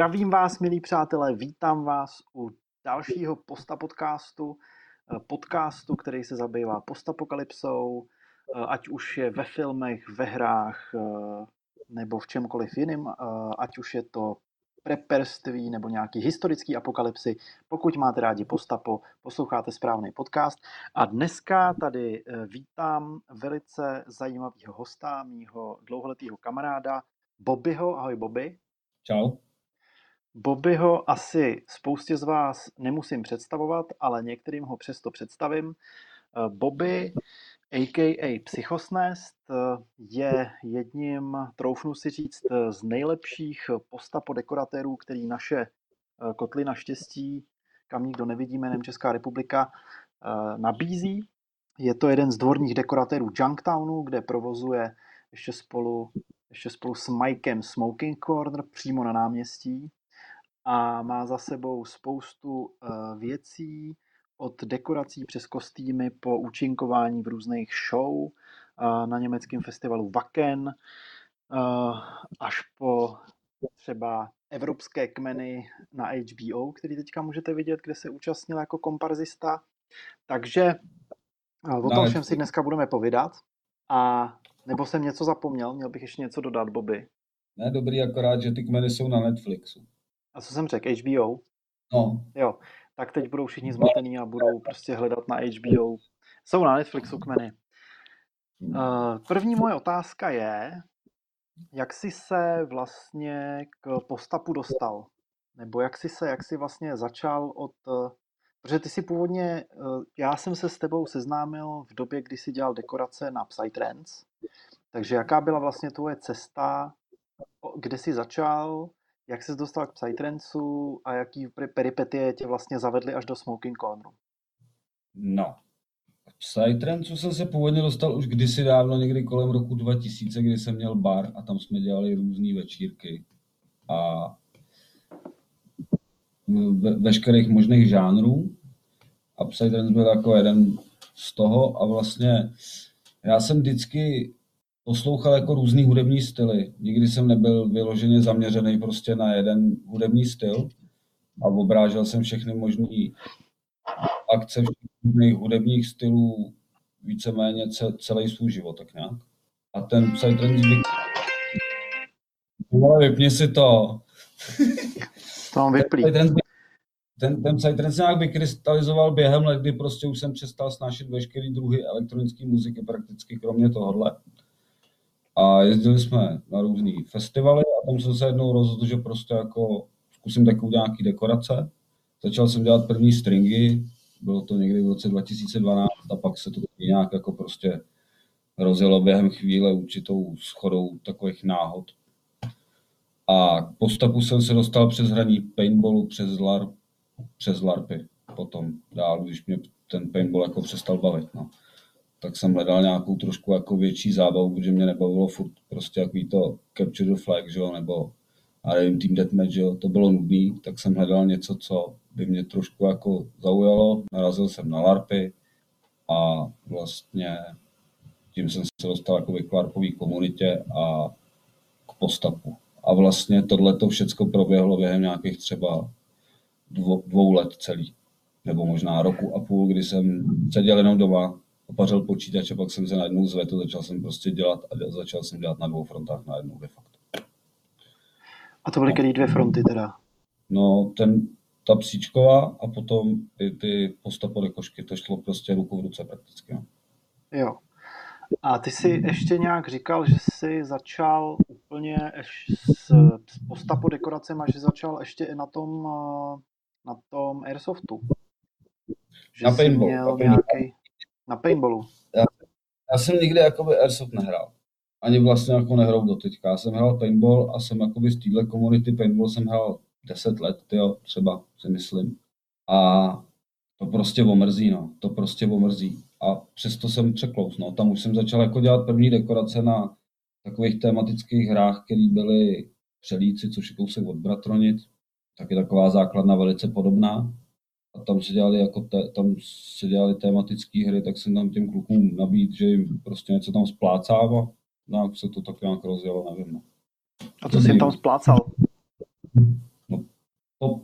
Zdravím vás, milí přátelé, vítám vás u dalšího posta podcastu, eh, podcastu, který se zabývá postapokalypsou, eh, ať už je ve filmech, ve hrách eh, nebo v čemkoliv jiným, ať už je to preperství nebo nějaký historický apokalypsy. Pokud máte rádi postapo, posloucháte správný podcast. A dneska tady vítám velice zajímavého hosta, mýho dlouholetého kamaráda Bobbyho. Ahoj Bobby. Čau. Bobbyho asi spoustě z vás nemusím představovat, ale některým ho přesto představím. Eh, Bobby, a.k.a. Psychosnest, eh, je jedním, troufnu si říct, z nejlepších postapodekoratérů, který naše eh, kotly naštěstí, kam nikdo nevidí jménem Česká republika, nabízí. Je to jeden z dvorních dekoratérů Junktownu, kde provozuje ještě spolu, ještě spolu s Mikem Smoking Corner přímo na náměstí a má za sebou spoustu eh, věcí, od dekorací přes kostýmy po účinkování v různých show eh, na německém festivalu Wacken eh, až po třeba evropské kmeny na HBO, který teďka můžete vidět, kde se účastnil jako komparzista. Takže o tom všem si dneska budeme povídat. A nebo jsem něco zapomněl, měl bych ještě něco dodat, Bobby. Ne, dobrý, akorát, že ty kmeny jsou na Netflixu. A co jsem řekl, HBO? No. Jo, tak teď budou všichni zmatený a budou prostě hledat na HBO. Jsou na Netflixu kmeny. Uh, první moje otázka je, jak jsi se vlastně k postapu dostal? Nebo jak jsi se, jak jsi vlastně začal od... Protože ty si původně, já jsem se s tebou seznámil v době, kdy jsi dělal dekorace na Psytrance. Takže jaká byla vlastně tvoje cesta, kde jsi začal, jak jsi dostal k Psytrancu a jaký peripetie tě vlastně zavedly až do Smoking Corneru? No, k Psytrancu jsem se původně dostal už kdysi dávno, někdy kolem roku 2000, kdy jsem měl bar a tam jsme dělali různé večírky. A ve, veškerých možných žánrů. A Psytrance byl jako jeden z toho a vlastně já jsem vždycky poslouchal jako různý hudební styly. Nikdy jsem nebyl vyloženě zaměřený prostě na jeden hudební styl a obrážel jsem všechny možné akce všech hudebních stylů víceméně celý svůj život, tak nějak. A ten Psytrance zvyk... vypni si to. To vyplý. Ten, ten Psytrance nějak vykrystalizoval během let, kdy prostě už jsem přestal snášet veškeré druhy elektronické muziky prakticky kromě tohohle. A jezdili jsme na různé festivaly a tam jsem se jednou rozhodl, že prostě jako zkusím takovou nějaký dekorace. Začal jsem dělat první stringy, bylo to někdy v roce 2012 a pak se to nějak jako prostě rozjelo během chvíle určitou schodou takových náhod. A k postapu jsem se dostal přes hraní paintballu, přes, LARP, přes LARPy potom dál, když mě ten paintball jako přestal bavit. No tak jsem hledal nějakou trošku jako větší zábavu, protože mě nebavilo furt prostě jaký to Capture the Flag, že jo, nebo a nevím, Team Deathmatch, že jo, to bylo nudný, tak jsem hledal něco, co by mě trošku jako zaujalo. Narazil jsem na LARPy a vlastně tím jsem se dostal jako k LARPové komunitě a k postapu. A vlastně tohle to všechno proběhlo během nějakých třeba dvou, dvou let celý, nebo možná roku a půl, kdy jsem seděl jenom doma, opařil počítač a pak jsem se najednou zvedl, začal jsem prostě dělat a začal jsem dělat na dvou frontách najednou de facto. A to byly no. dvě fronty teda? No, ten, ta psíčková a potom ty, ty postapodekošky, to šlo prostě ruku v ruce prakticky. No. Jo. A ty si ještě nějak říkal, že jsi začal úplně s, s postapo dekoracemi, že začal ještě i na tom, na tom Airsoftu. Že na paintball. Měl na paintball. Nějaký... Na paintballu? Já, já jsem nikdy jakoby Airsoft nehrál. Ani vlastně jako nehrou do teďka. Já jsem hrál paintball a jsem jakoby z téhle komunity paintball jsem hrál 10 let, tyjo, třeba si myslím. A to prostě omrzí, no. To prostě omrzí. A přesto jsem překlous, no. Tam už jsem začal jako dělat první dekorace na takových tematických hrách, které byly přelíci, což je kousek od Bratronic. Tak je taková základna velice podobná a tam se dělali jako te, tam se dělali tematické hry, tak jsem tam těm klukům nabít, že jim prostě něco tam splácává. No, jak se to tak nějak rozjelo, nevím. No. A co jsi jim tam splácal? No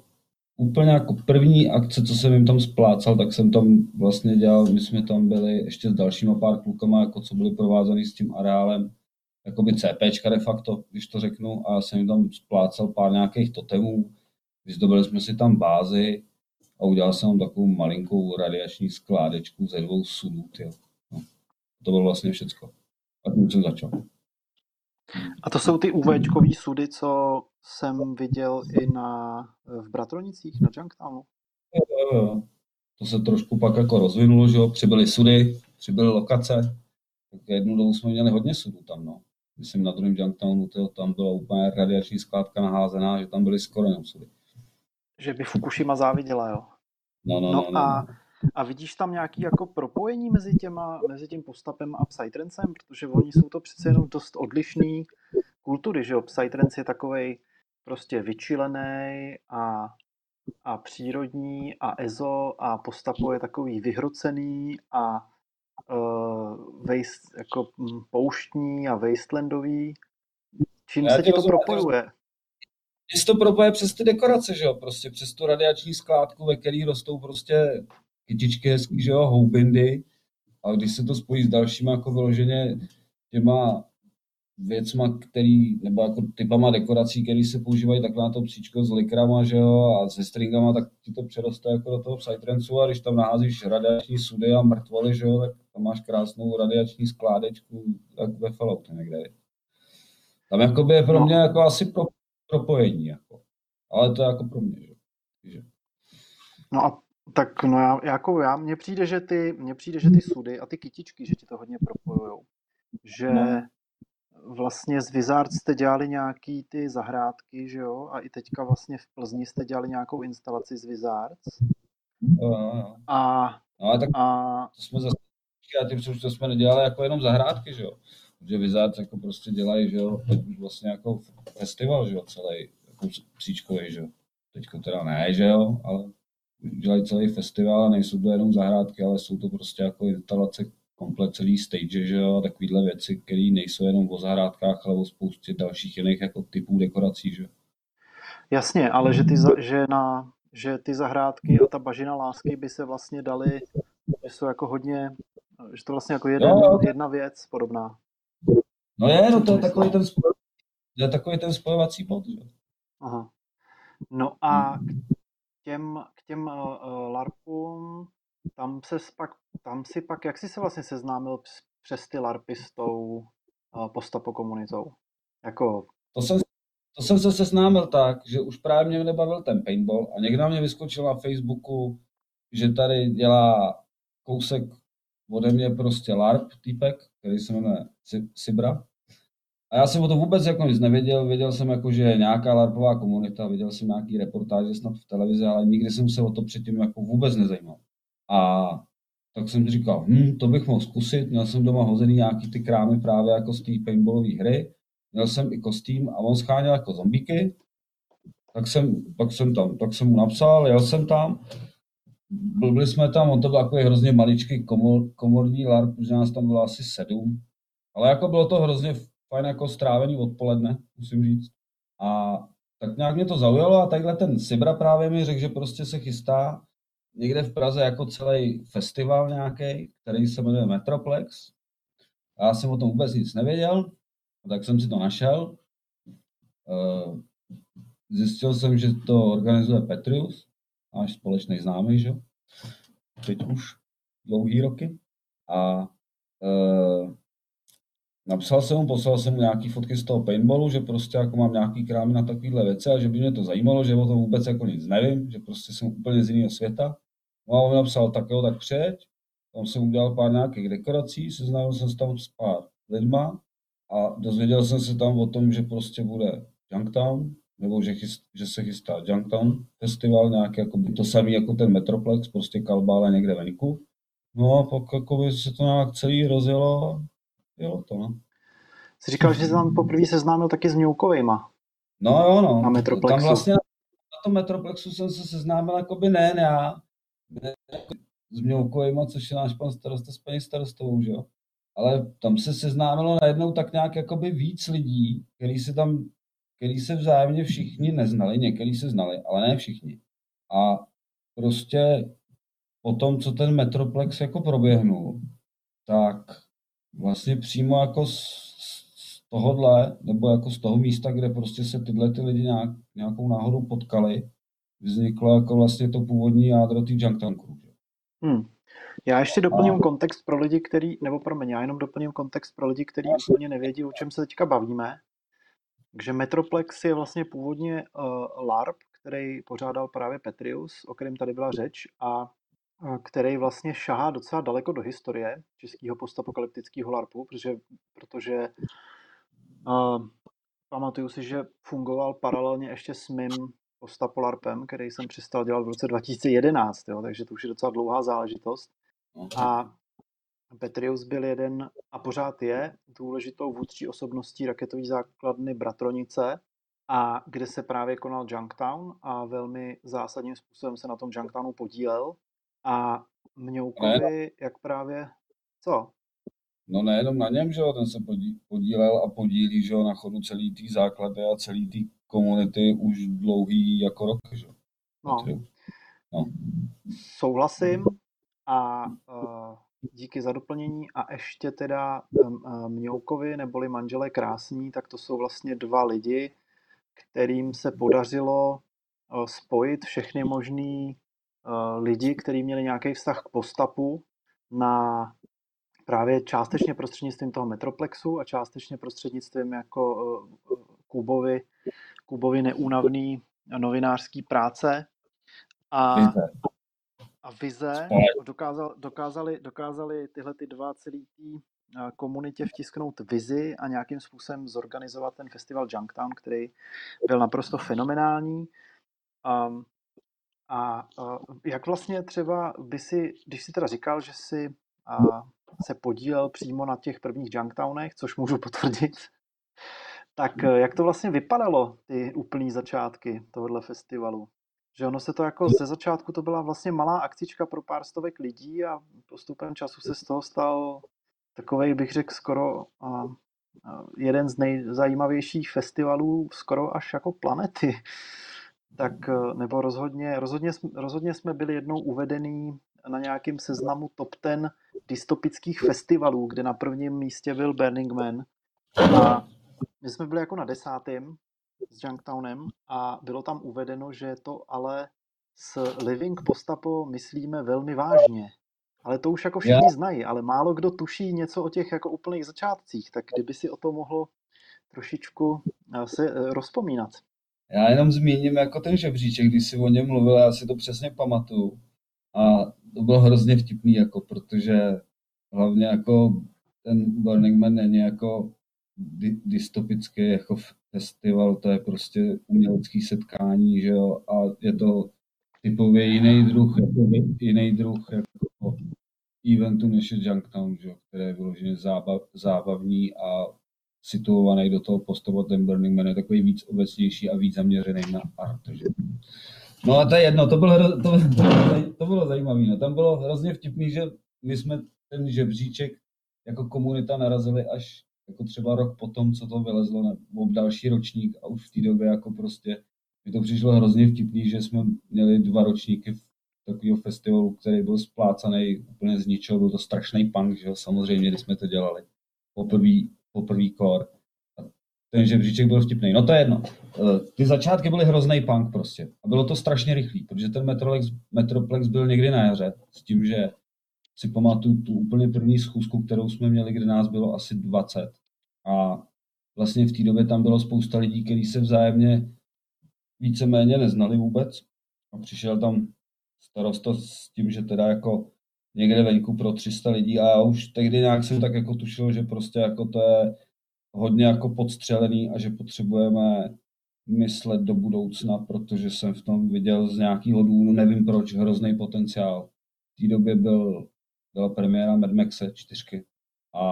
úplně jako první akce, co jsem jim tam splácal, tak jsem tam vlastně dělal, my jsme tam byli ještě s dalšíma pár klukama, jako co byli provázaný s tím areálem, jakoby CPčka de facto, když to řeknu, a já jsem jim tam splácal pár nějakých totemů, vyzdobili jsme si tam bázy a udělal jsem tam takovou malinkou radiační skládečku ze dvou sudů, tyjo. No. To bylo vlastně všecko. A tím jsem začal. A to jsou ty UVčkový sudy, co jsem viděl i na, v Bratronicích, na Junktownu. Jo, jo. To se trošku pak jako rozvinulo, že jo, přibyly sudy, přibyly lokace. Tak jednu dobu jsme měli hodně sudů tam, no. Myslím na druhém Junktownu, to, tam byla úplně radiační skládka naházená, že tam byly skoro jenom sudy. Že by Fukushima záviděla, jo. No, no, No no, no. a, a vidíš tam nějaký jako propojení mezi, těma, mezi tím postupem a Psytrancem? Protože oni jsou to přece jenom dost odlišný kultury, že jo? Psytrance je takovej prostě vyčilený a, a přírodní a EZO a postapo je takový vyhrocený a uh, waste, jako pouštní a wastelandový. Čím Já se ti to propojuje? Se to propoje přes ty dekorace, že jo, prostě přes tu radiační skládku, ve který rostou prostě kytičky hezký, že jo, houbindy, a když se to spojí s dalšíma jako vyloženě těma věcma, který, nebo jako typama dekorací, které se používají takhle na to příčko s likrama, že jo, a se stringama, tak ti to přeroste jako do toho psytrancu a když tam naházíš radiační sudy a mrtvoly, že jo, tak tam máš krásnou radiační skládečku, tak ve Falloutu někde. Tam jakoby je pro No. mě jako asi pro, propojení, jako. Ale to je jako pro mě, že? že. No a tak no já, jako já, mně přijde, že ty, mně přijde, že ty sudy a ty kytičky, že ti to hodně propojujou. Že No. vlastně z Wizard jste dělali nějaký ty zahrádky, že jo, a i teďka vlastně v Plzni jste dělali nějakou instalaci z Wizards. Jo, jo. A, No, ale tak a to jsme zase, a tím, to jsme nedělali jako jenom zahrádky, že jo. Protože Wizards jako prostě dělají, že jo, teď už vlastně jako festival, že jo, celý, jako příčkový, že jo. Teďko teda ne, že jo, ale dělají celý festival a nejsou to jenom zahrádky, ale jsou to prostě jako instalace komplet celý stage, že jo, a takovýhle věci, které nejsou jenom o zahrádkách, ale o spoustě dalších jiných jako typů dekorací, že jasně, ale že ty, za, že, na, že ty zahrádky a ta bažina lásky by se vlastně daly, že jsou jako hodně, že to vlastně jako jeden, Jo, jo. jedna věc podobná. No je, no to je takový ten, spoj, to je takový ten spojovací bod, že jo. Aha. No a k těm, k těm uh, LARPům, tam, se pak, tam si pak, jak jsi se vlastně seznámil přes, ty LARPy s tou uh, postapo komunitou? Jako, To jsem, to jsem se seznámil tak, že už právě mě nebavil ten paintball a někdo na mě vyskočil na Facebooku, že tady dělá kousek ode mě prostě LARP týpek, který se jmenuje Si- Sibra. A já jsem o to vůbec jako nic nevěděl, věděl jsem jako, že je nějaká LARPová komunita, viděl jsem nějaký reportáže snad v televizi, ale nikdy jsem se o to předtím jako vůbec nezajímal. A tak jsem říkal, hm, to bych mohl zkusit, měl jsem doma hozený nějaký ty krámy právě jako z té paintballové hry, měl jsem i kostým a on scháněl jako zombíky, tak jsem, tak jsem tam, tak jsem mu napsal, jel jsem tam, byl- byli jsme tam, on to byl takový hrozně maličký komor, komorní LARP, protože nás tam bylo asi sedm, ale jako bylo to hrozně fajn jako strávený odpoledne, musím říct. A tak nějak mě to zaujalo a takhle ten Sibra právě mi řekl, že prostě se chystá někde v Praze jako celý festival nějaký, který se jmenuje Metroplex. A já jsem o tom vůbec nic nevěděl, tak jsem si to našel. Eh, Zjistil jsem, že to organizuje Petrius, náš společný známý, že? Teď už dlouhý roky. A eh, napsal jsem mu, poslal jsem mu nějaký fotky z toho paintballu, že prostě jako mám nějaký krámy na takovýhle věci a že by mě to zajímalo, že o tom vůbec jako nic nevím, že prostě jsem úplně z jiného světa. No a on napsal, tak jo, tak přijeď. Tam jsem udělal pár nějakých dekorací, seznámil jsem se tam s pár lidma a dozvěděl jsem se tam o tom, že prostě bude Junktown, nebo že, chyst, že se chystá Junktown festival, nějaký jako to samý jako ten Metroplex, prostě kalbále někde venku. No a pak jako by se to nějak celý rozjelo a jo to no. jsi říkal, že jsi tam poprvé seznámil taky s Mňoukovejma. No jo no. Na Metroplexu. Tam vlastně na tom Metroplexu jsem se seznámil jakoby ne já, ne jako s Mňoukovejma, což je náš pan starosta s paní starostovou, že jo. Ale tam se seznámilo najednou tak nějak jakoby víc lidí, který se tam, který se vzájemně všichni neznali, některý se znali, ale ne všichni. A prostě po tom, co ten Metroplex jako proběhnul, tak vlastně přímo jako z, z tohohle, nebo jako z toho místa, kde prostě se tyhle ty lidi nějak, nějakou náhodou potkali, vzniklo jako vlastně to původní jádro té Junktown Crew. Hmm. Já ještě doplním a... kontext pro lidi, který, nebo pro mě, já jenom doplním kontext pro lidi, kteří úplně nevědí, o čem se teďka bavíme. Takže Metroplex je vlastně původně uh, LARP, který pořádal právě Petrius, o kterém tady byla řeč, a který vlastně šahá docela daleko do historie českého postapokalyptického LARPu, protože, protože uh, pamatuju si, že fungoval paralelně ještě s mým postapolarpem, který jsem přestal dělat v roce 2011, jo, takže to už je docela dlouhá záležitost. A Petrius byl jeden a pořád je důležitou vůdčí osobností raketové základny Bratronice, a kde se právě konal Junktown a velmi zásadním způsobem se na tom Junktownu podílel. A Mňoukovi, jak právě, co? No nejenom na něm, že jo, ten se podílel a podílí, že jo, na chodu celý té základy a celý té komunity už dlouhý jako rok, že jo. No. no. Souhlasím a uh, díky za doplnění a ještě teda Mňoukovi neboli manželé krásní, tak to jsou vlastně dva lidi, kterým se podařilo uh, spojit všechny možný uh, lidi, kteří měli nějaký vztah k postapu na právě částečně prostřednictvím toho Metroplexu a částečně prostřednictvím jako uh, Kubovi, Kubovi neúnavný novinářský práce. A, a vize dokázal, dokázali, dokázali tyhle ty dva celý tý komunitě vtisknout vizi a nějakým způsobem zorganizovat ten festival Junktown, který byl naprosto fenomenální. Um, a uh, jak vlastně třeba by si, když si teda říkal, že si uh, se podílel přímo na těch prvních Junktownech, což můžu potvrdit, tak jak to vlastně vypadalo, ty úplný začátky tohohle festivalu? Že ono se to jako ze začátku to byla vlastně malá akcička pro pár stovek lidí a postupem času se z toho stal takový bych řekl skoro a, a jeden z nejzajímavějších festivalů skoro až jako planety. Tak e, nebo rozhodně, rozhodně, rozhodně jsme byli jednou uvedený na nějakém seznamu top ten dystopických festivalů, kde na prvním místě byl Burning Man. A my jsme byli jako na desátém s Junktownem a bylo tam uvedeno, že to ale s Living Postapo myslíme velmi vážně. Ale to už jako všichni Já... znají, ale málo kdo tuší něco o těch jako úplných začátcích, tak kdyby si o to mohlo trošičku eh, se eh, rozpomínat. Já jenom zmíním jako ten žebříček, když si o něm mluvil, já si to přesně pamatuju. A to bylo hrozně vtipný, jako, protože hlavně jako ten Burning Man není jako dy, dystopický jako festival, to je prostě umělecký setkání, že jo, a je to typově jiný druh, jako, jiný druh jako eventu než je Junktown, že jo, který je vyloženě zábav, zábavní a situovaný do toho postavu ten Burning Man je takový víc obecnější a víc zaměřený na art. Že? No a to je jedno, to bylo, to, to bylo zajímavé. No. Tam bylo hrozně vtipný, že my jsme ten žebříček jako komunita narazili až jako třeba rok potom, co to vylezlo, nebo další ročník a už v té době jako prostě mi to přišlo hrozně vtipný, že jsme měli dva ročníky v takového festivalu, který byl splácaný úplně z ničeho, byl to strašný punk, že jo, samozřejmě, když jsme to dělali. Poprvý, poprvý kor. A ten žebříček byl vtipný. No to je jedno. Eh, ty začátky byly hrozný punk prostě. A bylo to strašně rychlý, protože ten Metroplex, Metroplex byl někdy na jaře, s tím, že si pamatuju tu úplně první schůzku, kterou jsme měli, kde nás bylo asi 20. A vlastně v té době tam bylo spousta lidí, kteří se vzájemně víceméně neznali vůbec. A přišel tam starosta s tím, že teda jako někde venku pro 300 lidí a já už tehdy nějak jsem tak jako tušil, že prostě jako to je hodně jako podstřelený a že potřebujeme myslet do budoucna, protože jsem v tom viděl z nějakého důvodu, nevím proč, hrozný potenciál. V té době byl, byla premiéra Mad Maxe 4 a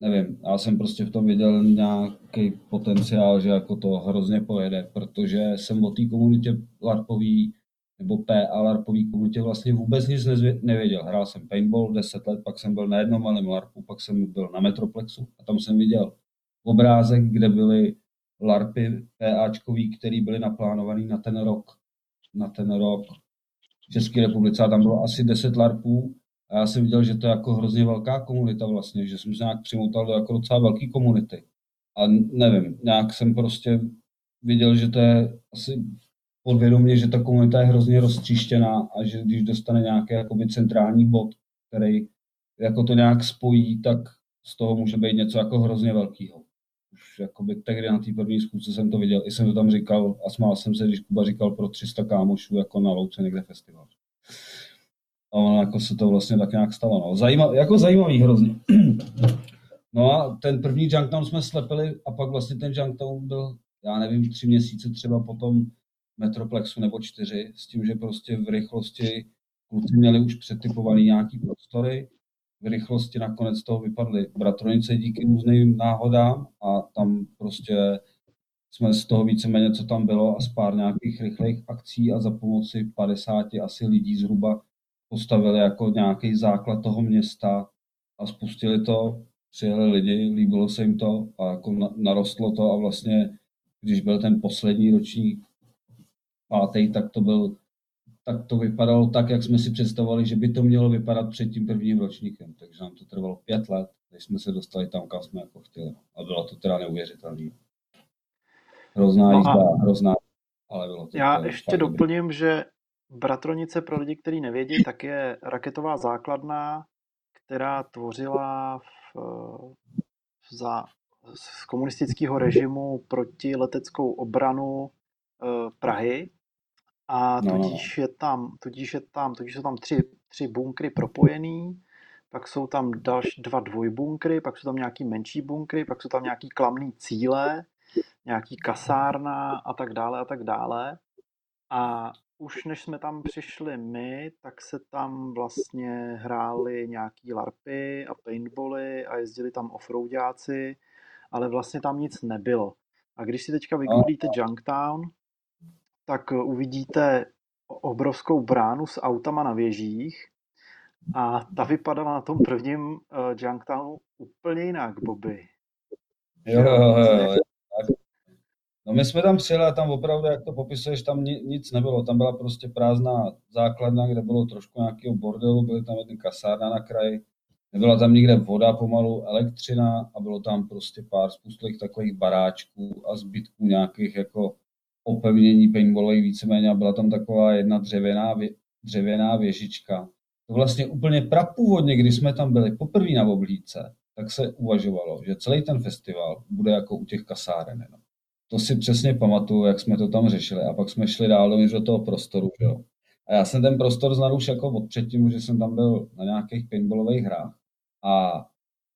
nevím, já jsem prostě v tom viděl nějaký potenciál, že jako to hrozně pojede, protože jsem o té komunitě LARPový nebo PA LARPový komunitě vlastně vůbec nic nevěděl. Hrál jsem paintball 10 let, pak jsem byl na jednom malém LARPu, pak jsem byl na Metroplexu a tam jsem viděl obrázek, kde byly LARPy PAčkový, který byly naplánovaný na ten rok. na ten rok v České republice a tam bylo asi 10 larpů a já jsem viděl, že to je jako hrozně velká komunita vlastně, že jsem se nějak přimoutal do jako docela velké komunity. A nevím, nějak jsem prostě viděl, že to je asi podvědomě, že ta komunita je hrozně roztříštěná a že když dostane nějaký jakoby centrální bod, který jako to nějak spojí, tak z toho může být něco jako hrozně velkého. Už jakoby tehdy na té první zkusce jsem to viděl, i jsem to tam říkal a smál jsem se, když Kuba říkal pro 300 kámošů jako na louce někde festival. A ono jako se to vlastně tak nějak stalo. No. Zajímav, jako zajímavý hrozně. No a ten první Junktown jsme slepili a pak vlastně ten Junktown byl, já nevím, tři měsíce třeba potom Metroplexu nebo čtyři, s tím, že prostě v rychlosti kluci měli už přetypovaný nějaký prostory, v rychlosti nakonec toho vypadly bratronice díky různým náhodám a tam prostě jsme z toho víceméně, co tam bylo a z pár nějakých rychlých akcí a za pomoci 50 asi lidí zhruba postavili jako nějaký základ toho města a spustili to, přijeli lidi, líbilo se jim to a jako narostlo to a vlastně, když byl ten poslední ročník pátý, tak to byl tak to vypadalo tak, jak jsme si představovali, že by to mělo vypadat před tím prvním ročníkem. Takže nám to trvalo pět let, než jsme se dostali tam, kam jsme jako chtěli. A bylo to teda neuvěřitelné. Hrozná no jízda, hrozná, ale bylo to. Já ještě doplním, dobrý. že Bratronice pro lidi, kteří nevědí, tak je raketová základna, která tvořila v, za z komunistického režimu proti leteckou obranu eh, Prahy a no, no, no. tudíž je tam, tudíž je tam, tudíž jsou tam tři, tři bunkry propojený, pak jsou tam další dva dvojbunkry, pak jsou tam nějaký menší bunkry, pak jsou tam nějaký klamný cíle, nějaký kasárna a tak dále a tak dále. A už než jsme tam přišli my, tak se tam vlastně hráli nějaký larpy a paintbally a jezdili tam offroadáci, ale vlastně tam nic nebylo. A když si teďka vygooglíte Junktown, tak uvidíte obrovskou bránu s autama na věžích a ta vypadala na tom prvním uh, Junktownu úplně jinak, Bobby. Jo, jo, jo. No my jsme tam přijeli a tam opravdu, jak to popisuješ, tam nic nebylo. Tam byla prostě prázdná základna, kde bylo trošku nějakého bordelu, byly tam jedny kasárna na kraji. Nebyla tam nikde voda pomalu, elektřina a bylo tam prostě pár spustlých takových baráčků a zbytků nějakých jako opevnění paintballových víceméně a byla tam taková jedna dřevěná, vě, dřevěná věžička. To vlastně úplně prapůvodně, když jsme tam byli poprvé na oblídce, tak se uvažovalo, že celý ten festival bude jako u těch kasáren. No. To si přesně pamatuju, jak jsme to tam řešili a pak jsme šli dál do toho prostoru. Jo. A já jsem ten prostor znal už jako od předtím, že jsem tam byl na nějakých paintballových hrách a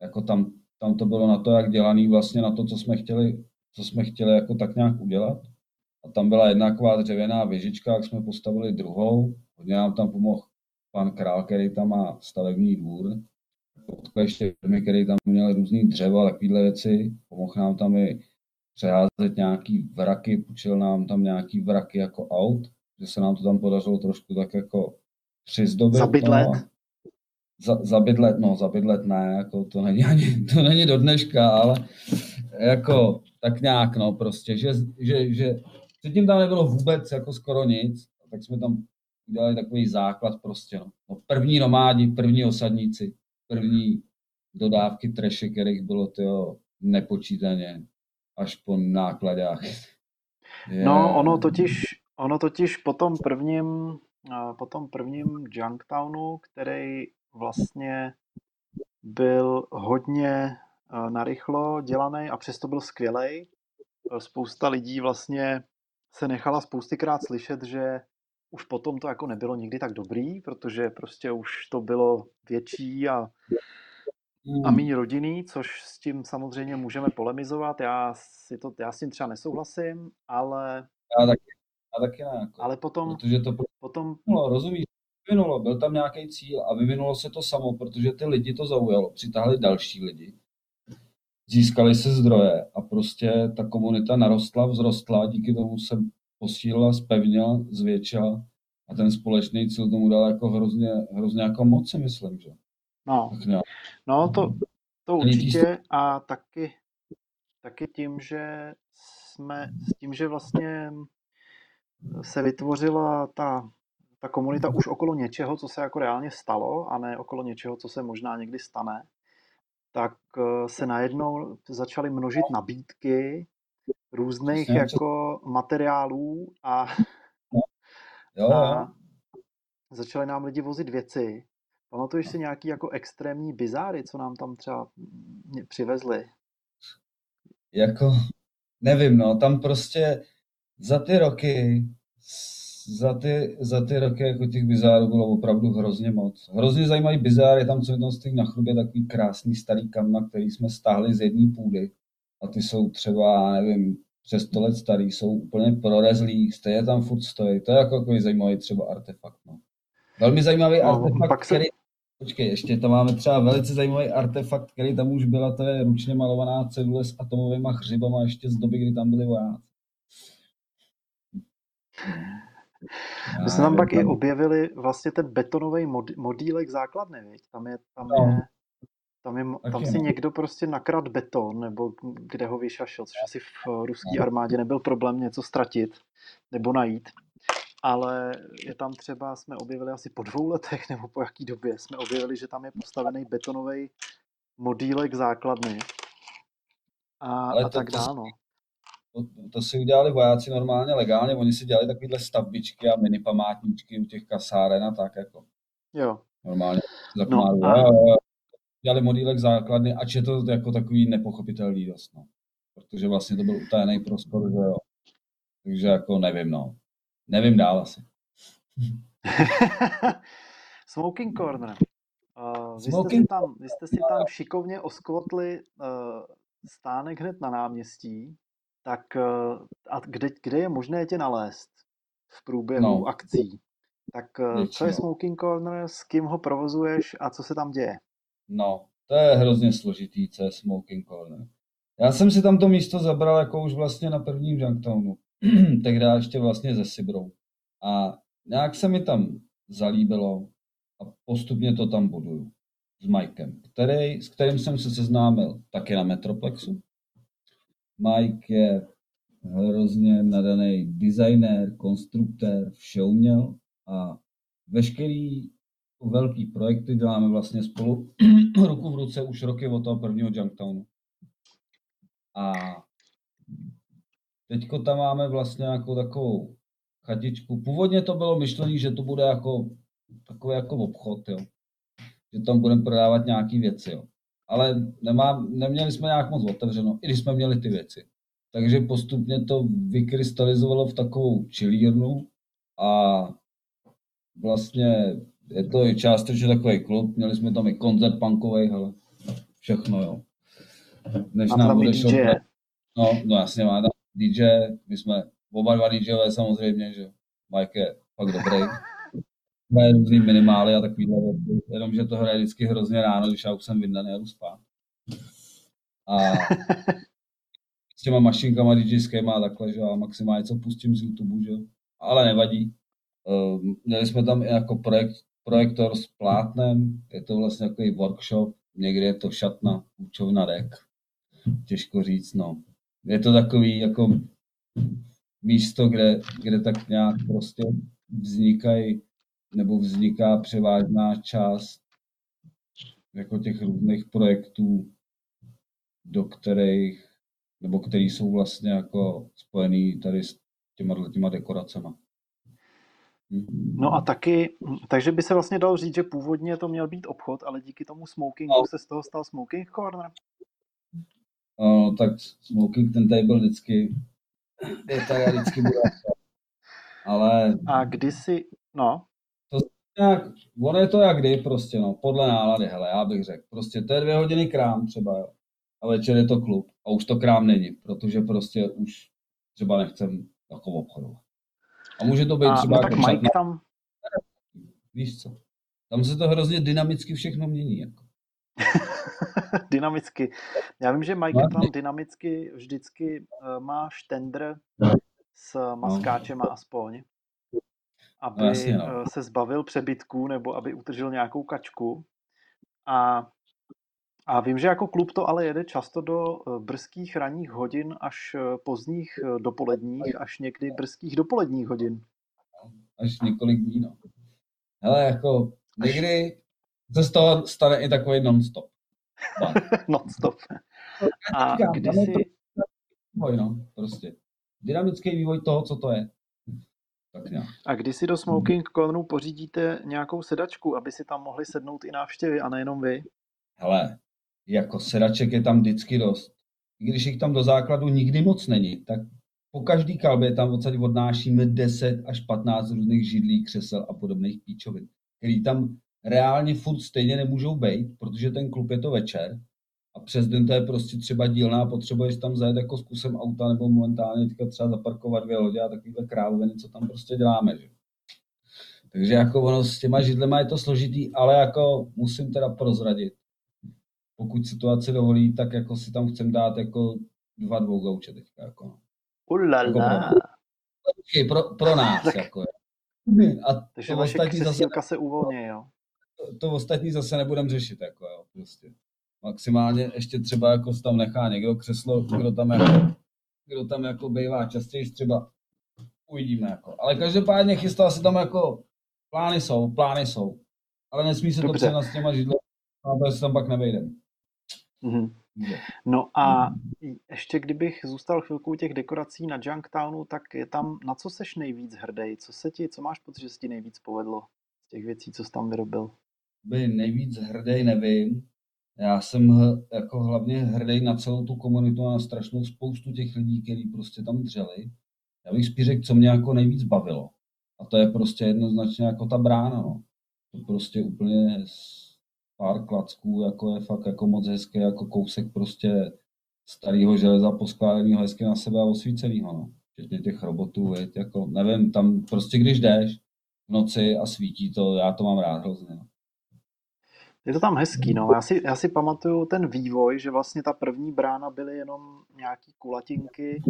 jako tam, tam to bylo na to, jak dělaný vlastně na to, co jsme chtěli, co jsme chtěli jako tak nějak udělat. A tam byla jedna taková dřevěná věžička, jak jsme postavili druhou. Hodně nám tam pomohl pan Král, který tam má stavební dvůr. Ještě firmy, který tam měl různý dřeva a takovéhle věci. Pomohl nám tam i přeházet nějaký vraky, půjčil nám tam nějaký vraky jako aut, že se nám to tam podařilo trošku tak jako přizdobit. Za bydlet? No, za, za bydlet, no, za bydlet ne, jako to není ani, to není do dneška, ale jako tak nějak, no, prostě, že, že, že Předtím tam nebylo vůbec jako skoro nic, tak jsme tam udělali takový základ prostě. No. no první nomádi, první osadníci, první dodávky treše, kterých bylo to nepočítaně až po nákladách. No, ono totiž, ono totiž po tom prvním, po tom prvním Junktownu, který vlastně byl hodně narychlo dělaný a přesto byl skvělý. Spousta lidí vlastně se nechala spoustykrát slyšet, že už potom to jako nebylo nikdy tak dobrý, protože prostě už to bylo větší a, a méně rodinný, což s tím samozřejmě můžeme polemizovat. Já, si to, já s tím třeba nesouhlasím, ale... Já taky, já taky ne. Jako, ale potom... Protože to potom... No, rozumíš, vyvinulo, byl tam nějaký cíl a vyvinulo se to samo, protože ty lidi to zaujalo, přitáhli další lidi získaly se zdroje a prostě ta komunita narostla, vzrostla, díky tomu se posílila, spevnila, zvětšila a ten společný cíl tomu dal jako hrozně, hrozně jako moc, si myslím, že? No, tak no to, to určitě a taky, taky tím, že jsme s tím, že vlastně se vytvořila ta, ta komunita už okolo něčeho, co se jako reálně stalo, a ne okolo něčeho, co se možná někdy stane, tak eh, se najednou začaly množit nabídky různých jako materiálů a, Jo, a začaly nám lidi vozit věci. Pamatuješ si nějaký jako extrémní bizáry, co nám tam třeba přivezli? Jako, nevím, no, tam prostě za ty roky, za ty, za ty roky jako těch bizárů bylo opravdu hrozně moc. Hrozně zajímavý bizár je tam, co tam stojí na chrubě, takový krásný starý kamna, který jsme stáhli z jedné půdy. A ty jsou třeba, nevím, přes 100 let starý, jsou úplně prorezlý, stejně tam furt stojí. To je jako takový zajímavý třeba artefakt. No. Velmi zajímavý No, artefakt, pak se- který... Počkej, ještě tam máme třeba velice zajímavý artefakt, který tam už byla, to je ručně malovaná cedule s atomovými hřibama ještě z doby, kdy tam byli vojáci. My jsme tam pak i nevím, objevili vlastně ten betonový mod, modílek základny, viď? Tam je, tam No. je, tam, je, tam Taky si no. někdo prostě nakrad beton, nebo kde ho vyšašil, což asi v ruské armádě nebyl problém něco ztratit nebo najít. Ale je tam třeba, jsme objevili asi po dvou letech nebo po jaký době, jsme objevili, že tam je postavený betonový modílek základny a, Ale a to- tak dále. No. To, to si udělali vojáci normálně legálně, oni si dělali takovýhle stavbičky a mini památníčky u těch kasáren a tak jako Jo, normálně. No a-. Dělali modílek základny, ač je to jako takový nepochopitelný dost, no. Protože vlastně to byl utajený prostor, že jo. Takže jako nevím, no. Nevím dál asi. Smoking Corner. Uh, vy, jste si Smoking- tam, vy jste si tam šikovně oskvotli uh, stánek hned na náměstí, tak uh, a kde, kde je možné tě nalézt v průběhu No. akcí? Tak uh, co je Smoking Corner, s kým ho provozuješ a co se tam děje? No, to je hrozně složitý, co je Smoking Corner. Já jsem si tam to místo zabral jako už vlastně na prvním Junktownu, tehdy ještě vlastně ze Sibrou. A nějak se mi tam zalíbilo a postupně to tam buduju s Mikem, který, s kterým jsem se seznámil taky na Metroplexu. Mike je hrozně nadaný designér, konstruktér, vše uměl a veškerý velký projekty děláme vlastně spolu ruku v ruce už roky od toho prvního Junktownu. A teďko tam máme vlastně jako takovou chatičku. Původně to bylo myšlení, že to bude jako takový jako obchod, jo. Že tam budeme prodávat nějaké věci, jo. Ale nemá, neměli jsme nějak moc otevřeno, i když jsme měli ty věci. Takže postupně to vykrystalizovalo v takovou čilírnu a vlastně je to i částečně takový klub, měli jsme tam i koncert punkový, ale všechno, jo. Než DJ. šoupnout- No, no jasně, má tam DJ, my jsme oba dva DJové samozřejmě, že Mike je fakt dobrý. Hraje různý minimály a takovýhle věci, jenomže to hraje vždycky hrozně ráno, když já už jsem vyndaný a jdu spát. A s těma mašinkama DJskýma a takhle, že a maximálně co pustím z YouTube, že jo. Ale nevadí. Uh, měli jsme tam i jako projekt, projektor s plátnem, je to vlastně takový workshop, někdy je to šatna, učovna dek. Těžko říct, no. Je to takový jako místo, kde, kde tak nějak prostě vznikají, nebo vzniká převážná část jako těch různých projektů, do kterých, nebo který jsou vlastně jako spojený tady s těma, těma dekoracema. Hm. No a taky, takže by se vlastně dalo říct, že původně to měl být obchod, ale díky tomu smokingu No. se z toho stal Smoking Corner. No, tak smoking ten tady byl vždycky, je tady a vždycky bude. Ale A kdysi, no, nějak, ono je to jak kdy prostě, no, podle nálady, hele, já bych řekl. Prostě to je dvě hodiny krám třeba, jo. A večer je to klub. A už to krám není, protože prostě už třeba nechcem jako obchodovat. A může to být a, třeba no tak jako Mike tam, víš co. Tam se to hrozně dynamicky všechno mění. Jako. dynamicky. Já vím, že Mike No, tam dynamicky vždycky uh, má štendr No. s maskáčema aspoň, aby No, jasně, no. eh, se zbavil přebytků nebo aby utržil nějakou kačku. A A vím, že jako klub to ale jede často do eh, brzkých ranních hodin až eh, pozdních eh, dopoledních, až někdy brzkých dopoledních hodin. Až několik dní, no. Hele, jako někdy se z toho stane i takový non-stop. non-stop. A kdy si... Vývoj, no, prostě. Dynamický vývoj toho, co to je. Tak nějak. A kdy si do Smoking Corneru pořídíte nějakou sedačku, aby si tam mohli sednout i návštěvy a nejenom vy? Hele, jako sedaček je tam vždycky dost. I když jich tam do základu nikdy moc není, tak po každý kalbě tam odsaď odnášíme 10 až 15 různých židlí, křesel a podobných píčovin, který tam reálně furt stejně nemůžou být, protože ten klub je to večer a přes den to je prostě třeba dílná, potřebuješ tam zajet jako s kusem auta nebo momentálně teďka třeba zaparkovat dvě lodě a takovýhle krávoviny, co tam prostě děláme. Že? Takže jako ono s těma židlema je to složitý, ale jako musím teda prozradit, pokud situace dovolí, tak jako si tam chcem dát jako dva dvou gauče teďka. Jako. No. Ulala. Jako pro, pro, pro nás. tak, jako. A takže ostatní zase, se uvolní, jo? To, to ostatní zase nebudem řešit, jako jo, prostě. Maximálně ještě třeba jako tam nechá někdo křeslo, kdo tam jako, kdo tam jako bývá častěji třeba uvidíme jako. Ale každopádně chystá se tam jako plány jsou, plány jsou. Ale nesmí se Dobře. to přenat s těma židlemi, aby se tam pak nevejdeme. Mm-hmm. No a ještě kdybych zůstal chvilku těch dekorací na Junktownu, tak je tam, na co seš nejvíc hrdý? Co se ti, co máš pocit, že se ti nejvíc povedlo z těch věcí, co jsi tam vyrobil? By nejvíc hrdý nevím. Já jsem jako hlavně hrdý na celou tu komunitu a na strašnou spoustu těch lidí, kteří prostě tam dřeli. Já bych spíš řekl, co mě jako nejvíc bavilo. A to je prostě jednoznačně jako ta brána. No. To prostě úplně pár klacků, jako je fakt jako moc hezké, jako kousek prostě starého železa poskládaného hezky na sebe a osvíceného, no. Včetně těch robotů, věď, jako, nevím, tam prostě když jdeš v noci a svítí to, já to mám rád hrozně. No. Je to tam hezký, no. Já si, já si pamatuju ten vývoj, že vlastně ta první brána byly jenom nějaký kulatinky,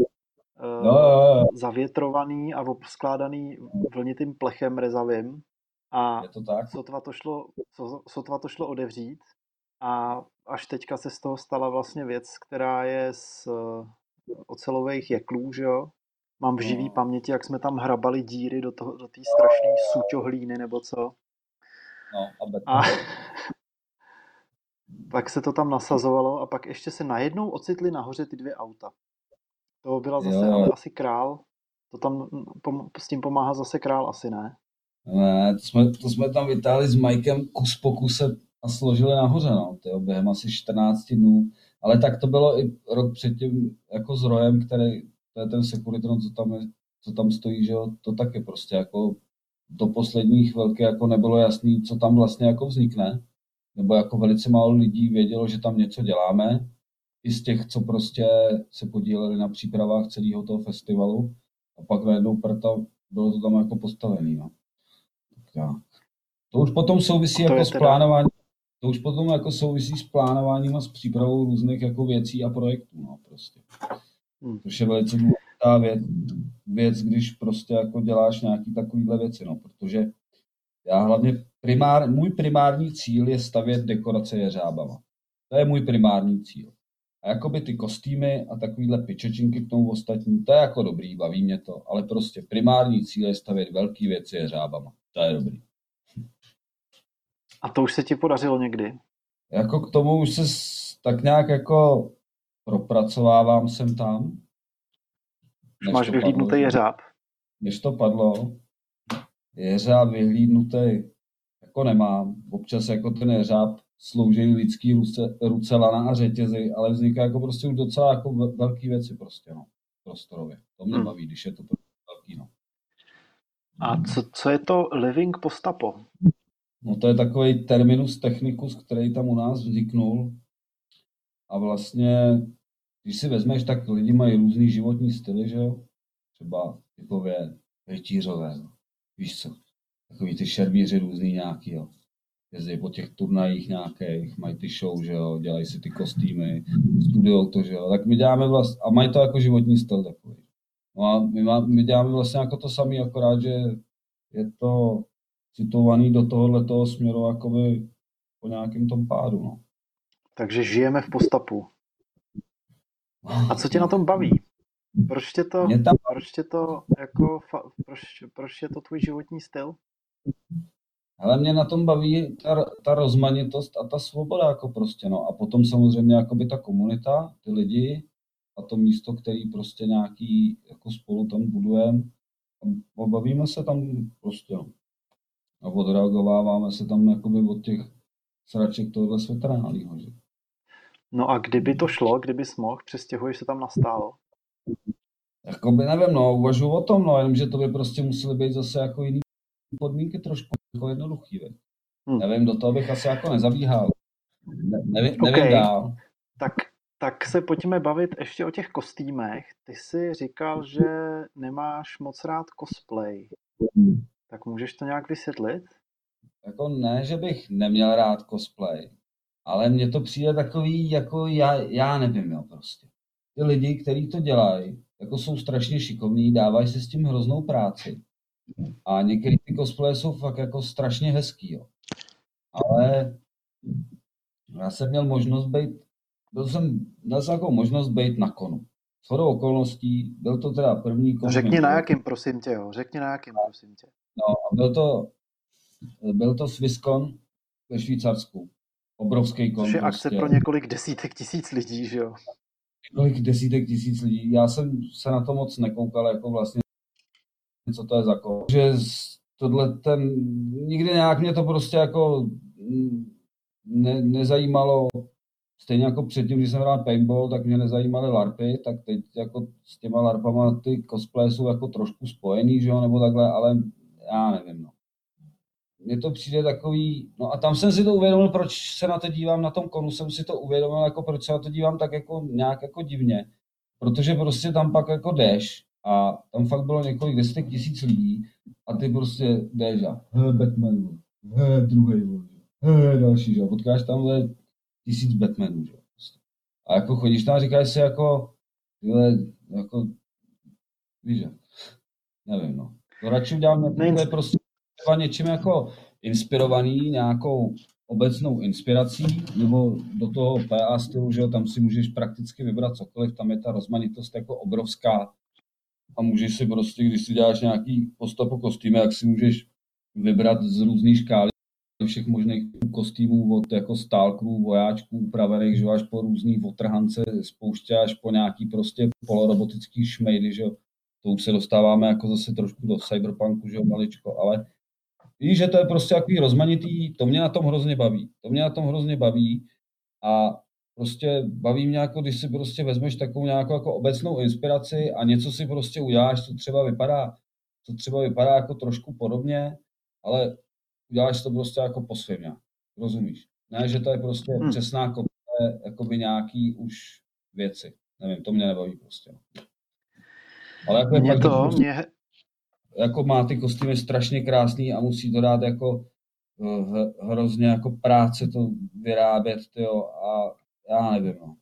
no, no, no. zavětrovaný a obskládaný vlnitým plechem rezavým. A je to tak? Sotva, to šlo, sotva to šlo odevřít a až teďka se z toho stala vlastně věc, která je z eh, ocelových jeklů, že jo? Mám v živý no. paměti, jak jsme tam hrabali díry do té do strašné suťohlíny nebo co. No, a, a pak se to tam nasazovalo a pak ještě se najednou ocitly nahoře ty dvě auta. To byla zase jo. ale asi král. To tam s tím pomáhá zase král, asi ne? Ne, to jsme, to jsme tam vytáhli s Mikem kus po kuse a složili nahoře, no, tyjo, během asi 14 dnů. Ale tak to bylo i rok předtím jako s Rojem, který, to je ten Securitron, co tam, je, co tam stojí, že jo, to taky prostě jako do poslední chvilky jako nebylo jasný, co tam vlastně jako vznikne. Nebo jako velice málo lidí vědělo, že tam něco děláme. I z těch, co prostě se podíleli na přípravách celého toho festivalu. A pak najednou prta bylo to tam jako postavený. No. Tak. To už potom souvisí jako s plánováním, to už potom jako souvisí s plánováním a s přípravou různých jako věcí a projektů, no prostě. Hmm. Což je velice důležitá věc, věc, když prostě jako děláš nějaký takovýhle věci, no, protože já hlavně primár, můj primární cíl je stavět dekorace jeřábama. To je můj primární cíl. A jakoby ty kostýmy a takovýhle pičočinky k tomu ostatní, to je jako dobrý, baví mě to, ale prostě primární cíl je stavět velký věci jeřábama. To je dobrý. A to už se ti podařilo někdy? Jako k tomu už se tak nějak jako propracovávám sem tam. Máš vyhlídnutý jeřáb? Než to padlo, jeřáb vyhlídnutý jako nemám. Občas jako ten jeřáb slouží lidský ruce, ruce lana a řetězy, ale vzniká jako prostě už docela jako velký věci prostě, no, prostorově. To mě hmm. baví, když je to velký, no. A co, co je to living postapo? No to je takový terminus technicus, který tam u nás vzniknul. A vlastně, když si vezmeš, tak lidi mají různý životní styly, že jo? Třeba typově rytířové, no. Víš co? Takový ty šermíři různý nějaký, jo. Jezdí po těch turnajích nějakých, mají ty show, že jo, dělají si ty kostýmy, studiou to, že jo. Tak my děláme vlastně, a mají to jako životní styl takový. No a my, má, my děláme vlastně jako to samé, akorát, že je to situovaný do tohohle toho směru jakoby po nějakém tom pádu. No. Takže žijeme v postapu. A co tě na tom baví? Proč tě to, Mě tam, proč tě to jako, proč, proč je to tvůj životní styl? ale mě na tom baví ta, ta rozmanitost a ta svoboda jako prostě, no. A potom samozřejmě jakoby ta komunita, ty lidi a to místo, který prostě nějaký jako spolu tam budujeme. A bavíme se tam prostě, no. A odreagováváme se tam jakoby od těch sraček tohohle světa reálního, že? No a kdyby to šlo, kdyby mohl, přestěhuješ se tam nastálo. Jakoby nevím, no, uvažuji o tom, no, jenomže to by prostě musely být zase jako jiný podmínky trošku jako jednoduchý, veď. Hm. Nevím, do toho bych asi jako nezabíhal. Ne, nevím, nevím OK. dál. Tak, tak se pojďme bavit ještě o těch kostýmech. Ty jsi říkal, že nemáš moc rád cosplay. Tak můžeš to nějak vysvětlit? Jako ne, že bych neměl rád cosplay, ale mně to přijde takový, jako já, já nevím, jo, prostě. Ty lidi, kteří to dělají, jako jsou strašně šikovní, dávají si s tím hroznou práci. A některé ty cosplaye jsou fakt jako strašně hezký, jo. Ale já jsem měl možnost být, byl jsem, měl jsem jako možnost být na konu. Shodou okolností, byl to teda první kon. Řekni na jakým, prosím tě, jo. Řekni na jakým, prosím tě. No a byl to, byl to Swisscon ve Švýcarsku. Obrovský kon. Což je akce prostě. pro několik desítek tisíc lidí, že jo? Několik desítek tisíc lidí. Já jsem se na to moc nekoukal, jako vlastně, co to je za kon. Že tohle ten, nikdy nějak mě to prostě jako ne, nezajímalo, stejně jako předtím, když jsem hrál paintball, tak mě nezajímaly larpy, tak teď jako s těma larpama ty cosplay jsou jako trošku spojený, že jo, nebo takhle, ale já nevím, no. Mně to přijde takový, no a tam jsem si to uvědomil, proč se na to dívám, na tom konu jsem si to uvědomil, jako proč se na to dívám tak jako nějak jako divně, protože prostě tam pak jako jdeš a tam fakt bylo několik desítek tisíc lidí a ty prostě jdeš a he, Batman, he, druhý, he, další, že potkáš tam tisíc Batmanů, že prostě. A jako chodíš tam a říkáš si jako, tyhle, jako, víš, že, nevím, no. To radši udělám, takhle prostě třeba něčím jako inspirovaný, nějakou obecnou inspirací, nebo do toho PA stylu, že jo, tam si můžeš prakticky vybrat cokoliv, tam je ta rozmanitost jako obrovská a můžeš si prostě, když si děláš nějaký postup kostýmy, jak si můžeš vybrat z různých škály všech možných kostýmů od jako stálkrů, vojáčků, upravených, že až po různý otrhance, spouště až po nějaký prostě polorobotický šmejdy, že. To už se dostáváme jako zase trošku do cyberpunku, že jo, maličko, ale víš, že to je prostě takový rozmanitý, to mě na tom hrozně baví. To mě na tom hrozně baví a prostě baví mě jako, když si prostě vezmeš takovou nějakou jako obecnou inspiraci a něco si prostě uděláš, co třeba vypadá, co třeba vypadá jako trošku podobně, ale uděláš to prostě jako po svém nějak. Rozumíš? Ne, že to je prostě Hmm. přesná kopie jakoby nějaký už věci. Nevím, to mě nebaví prostě. Ale jako Mě to, prostě mě, jako má ty kostýmy strašně krásný a musí to dát jako eh, hrozně jako práce to vyrábět, tyjo, a já nevím, no.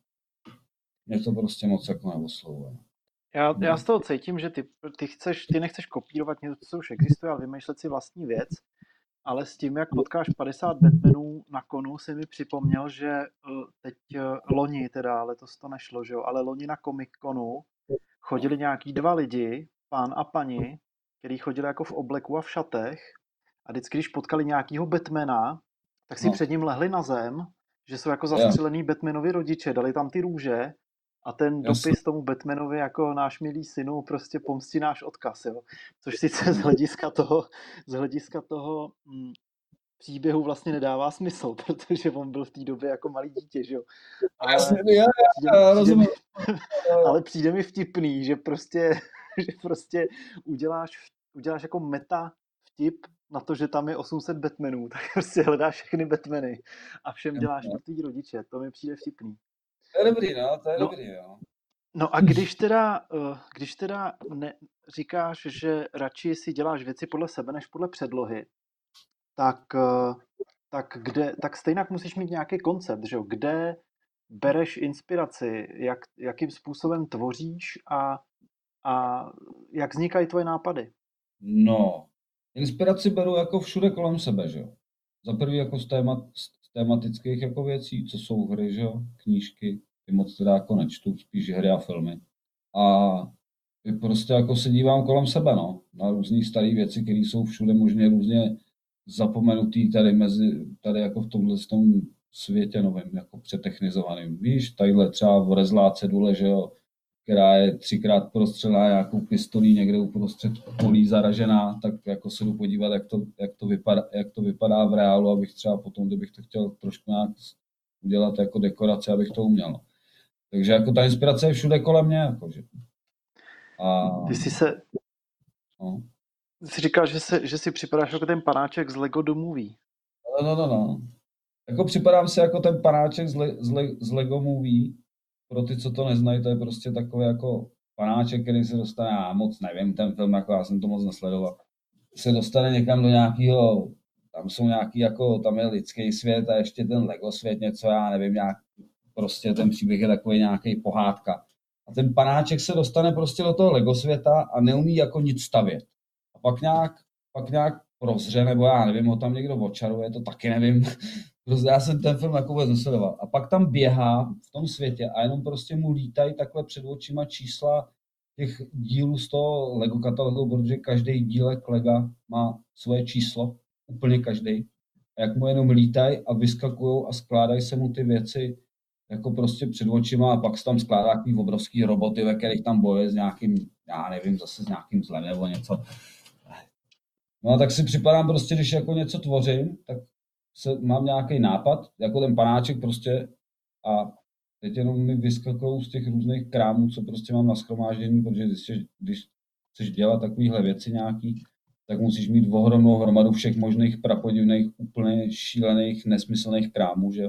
Mě to prostě moc jako neoslovuje. já, já z toho cítím, že ty, ty, chceš, ty nechceš kopírovat něco, co už existuje, ale vymýšlet si vlastní věc, ale s tím, jak potkáš 50 Batmanů na konu, si mi připomněl, že eh, teď eh, loni, teda letos to nešlo, že jo, ale loni na Comic Conu chodili nějaký dva lidi, pán a paní, který chodili jako v obleku a v šatech a vždycky, když potkali nějakýho Batmana, tak si No. před ním lehli na zem, že jsou jako zastřelený Batmanovi rodiče, dali tam ty růže a ten Jasně. dopis tomu Batmanovi jako náš milý synu prostě pomstí náš odkaz, jo. Což sice z hlediska toho, z hlediska toho mm, příběhu vlastně nedává smysl, protože on byl v té době jako malý dítě, že jo. Ale Jasně, já, já přijde rozumím. mi, ale přijde mi vtipný, že prostě, že prostě uděláš, uděláš jako meta vtip na to, že tam je 800 Batmanů, tak prostě hledáš všechny Batmany a všem děláš mrtvý rodiče. To mi přijde vtipný. To je dobrý, no, to je No. dobrý, jo. No a když teda, eh, když teda ne, říkáš, že radši si děláš věci podle sebe než podle předlohy, tak, eh, tak, kde, tak stejně musíš mít nějaký koncept, že jo? kde bereš inspiraci, jak, jakým způsobem tvoříš a, a jak vznikají tvoje nápady. No, inspiraci beru jako všude kolem sebe, že jo. Za prvý jako z, témat, z tematických jako věcí, co jsou hry, že jo, knížky, ty moc teda jako nečtu, spíš hry a filmy. A prostě jako se dívám kolem sebe, no, na různé staré věci, které jsou všude možně různě zapomenutý tady mezi, tady jako v tomhle tom světě novém, jako přetechnizovaným. Víš, tadyhle třeba vorezlá cedule, že jo, která je třikrát prostřelá nějakou pistolí někde uprostřed polí zaražená, tak jako se jdu podívat, jak to, jak to, vypadá, jak to vypadá v reálu, abych třeba potom, kdybych to chtěl trošku nějak udělat jako dekorace, abych to uměl. Takže jako ta inspirace je všude kolem mě. Jakože. A... Ty jsi se... No. Jsi říkal, že, se, že si připadáš jako ten panáček z Lego The Movie. No, no, no, no. Jako připadám si jako ten panáček z, Le, z, Le, z Lego Movie. Pro ty, co to neznají, to je prostě takový jako panáček, který se dostane, já moc nevím ten film, jako já jsem to moc nesledoval, se dostane někam do nějakého, tam jsou nějaký, jako, tam je lidský svět a ještě ten Lego svět, něco, já nevím, nějak, prostě ten příběh je takový nějaký pohádka. A ten panáček se dostane prostě do toho Lego světa a neumí jako nic stavět. A pak nějak, pak nějak prozře, nebo já nevím, ho tam někdo očaruje, to taky nevím. Prostě já jsem ten film jako vůbec nesledoval. A pak tam běhá v tom světě a jenom prostě mu lítají takhle před očima čísla těch dílů z toho Lego katalogu, protože každý dílek Lega má svoje číslo, úplně každý. A jak mu jenom lítají a vyskakují a skládají se mu ty věci jako prostě před očima a pak se tam skládá takový obrovský roboty, ve kterých tam bojuje s nějakým, já nevím, zase s nějakým zlem nebo něco. No a tak si připadám prostě, když jako něco tvořím, tak se, mám nějaký nápad, jako ten panáček prostě a teď jenom mi vyskakují z těch různých krámů, co prostě mám na schromáždění, protože když, když chceš dělat takovéhle věci nějaký, tak musíš mít ohromnou hromadu všech možných prapodivných, úplně šílených, nesmyslných krámů, že?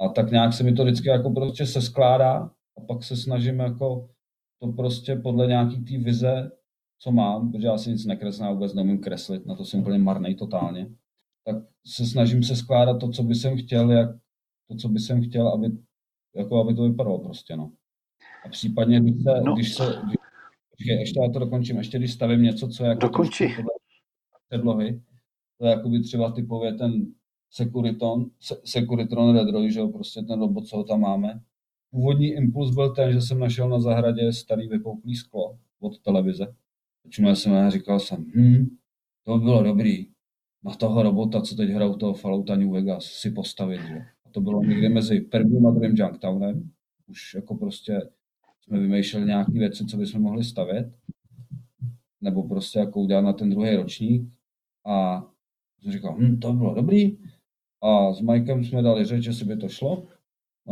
A tak nějak se mi to vždycky jako prostě se skládá a pak se snažím jako to prostě podle nějaký té vize, co mám, protože já si nic nekreslím, vůbec neumím kreslit, na to jsem úplně marnej totálně, tak se snažím se skládat to, co by jsem chtěl, jak, to, co by jsem chtěl, aby, jako aby to vypadalo prostě, no. A případně, když se, no. když se když, ještě já to dokončím, ještě když stavím něco, co je jako předlohy, to je jakoby třeba typově ten Securiton, Securitron Redroy, že jo, prostě ten robot, co ho tam máme. Původní impuls byl ten, že jsem našel na zahradě starý vypouklý sklo od televize. Začínal jsem a říkal jsem, hm, to by bylo dobrý, na toho robota, co teď hrajou toho Fallouta New Vegas, si postavit. Že? A to bylo někde mezi prvním a druhým Junktownem. Už jako prostě jsme vymýšleli nějaké věci, co bychom mohli stavět. Nebo prostě jako udělat na ten druhý ročník. A jsem říkal, hm, to by bylo dobrý. A s Mikem jsme dali řeč, že si by to šlo.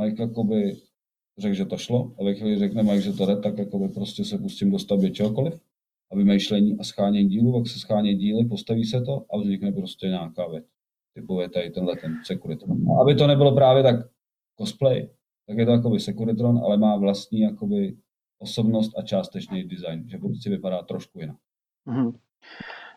Mike jakoby řekl, že to šlo. A ve chvíli řekne Mike, že to jde, tak jakoby prostě se pustím do stavby čehokoliv. A vymýšlení a schánění dílů, pak se schání díly, postaví se to a vznikne prostě nějaká věc. Typu je tady tenhle ten Securitron. A aby to nebylo právě tak cosplay, tak je to jakoby Securitron, ale má vlastní jakoby osobnost a částečný design, že prostě vypadá trošku jinak. Mm-hmm.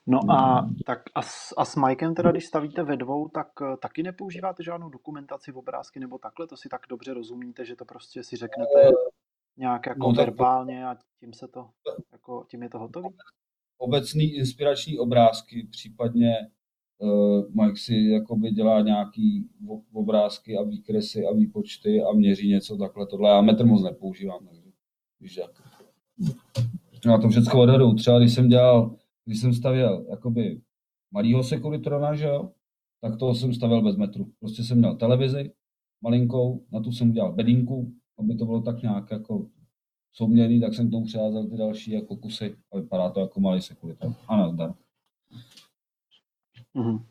No a tak a s, a s Mikem teda, když stavíte ve dvou, tak eh, taky nepoužíváte žádnou dokumentaci v obrázky nebo takhle? To si tak dobře rozumíte, že to prostě si řeknete nějak jako no, verbálně a tím se to, jako, tím je to hotový? Obecný inspirační obrázky, případně uh, Mike si jakoby dělá nějaký obrázky a výkresy a výpočty a měří něco takhle tohle. Já metr moc nepoužívám, takže víš jak. Já to všechno odhadu. Třeba když jsem dělal když jsem stavěl jakoby malýho sekuritrona, že jo, tak toho jsem stavěl bez metru. Prostě jsem měl televizi malinkou, na tu jsem udělal bedínku, aby to bylo tak nějak jako souměrný, tak jsem tomu přiházel ty další jako kusy a vypadá to jako malý sekuritron. A nazdar. Mm-hmm.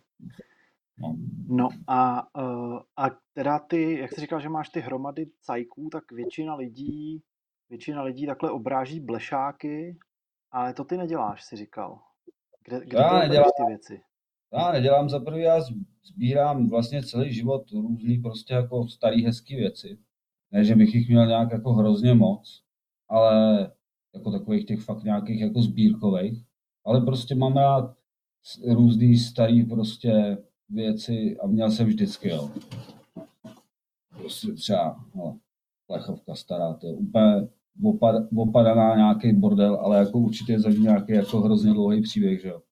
No. no a, uh, a teda ty, jak jsi říkal, že máš ty hromady cajků, tak většina lidí, většina lidí takhle obráží blešáky, ale to ty neděláš, si říkal. Kde, kde já nedělám, ty věci? Já nedělám za prvý, já sbírám vlastně celý život různý prostě jako starý hezký věci. Ne, že bych jich měl nějak jako hrozně moc, ale jako takových těch fakt nějakých jako sbírkových. Ale prostě mám rád různý starý prostě věci a měl jsem vždycky, jo. Prostě třeba, no, plechovka stará, to je úplně opad, opadaná nějaký bordel, ale jako určitě za nějaký jako hrozně dlouhý příběh, že jo.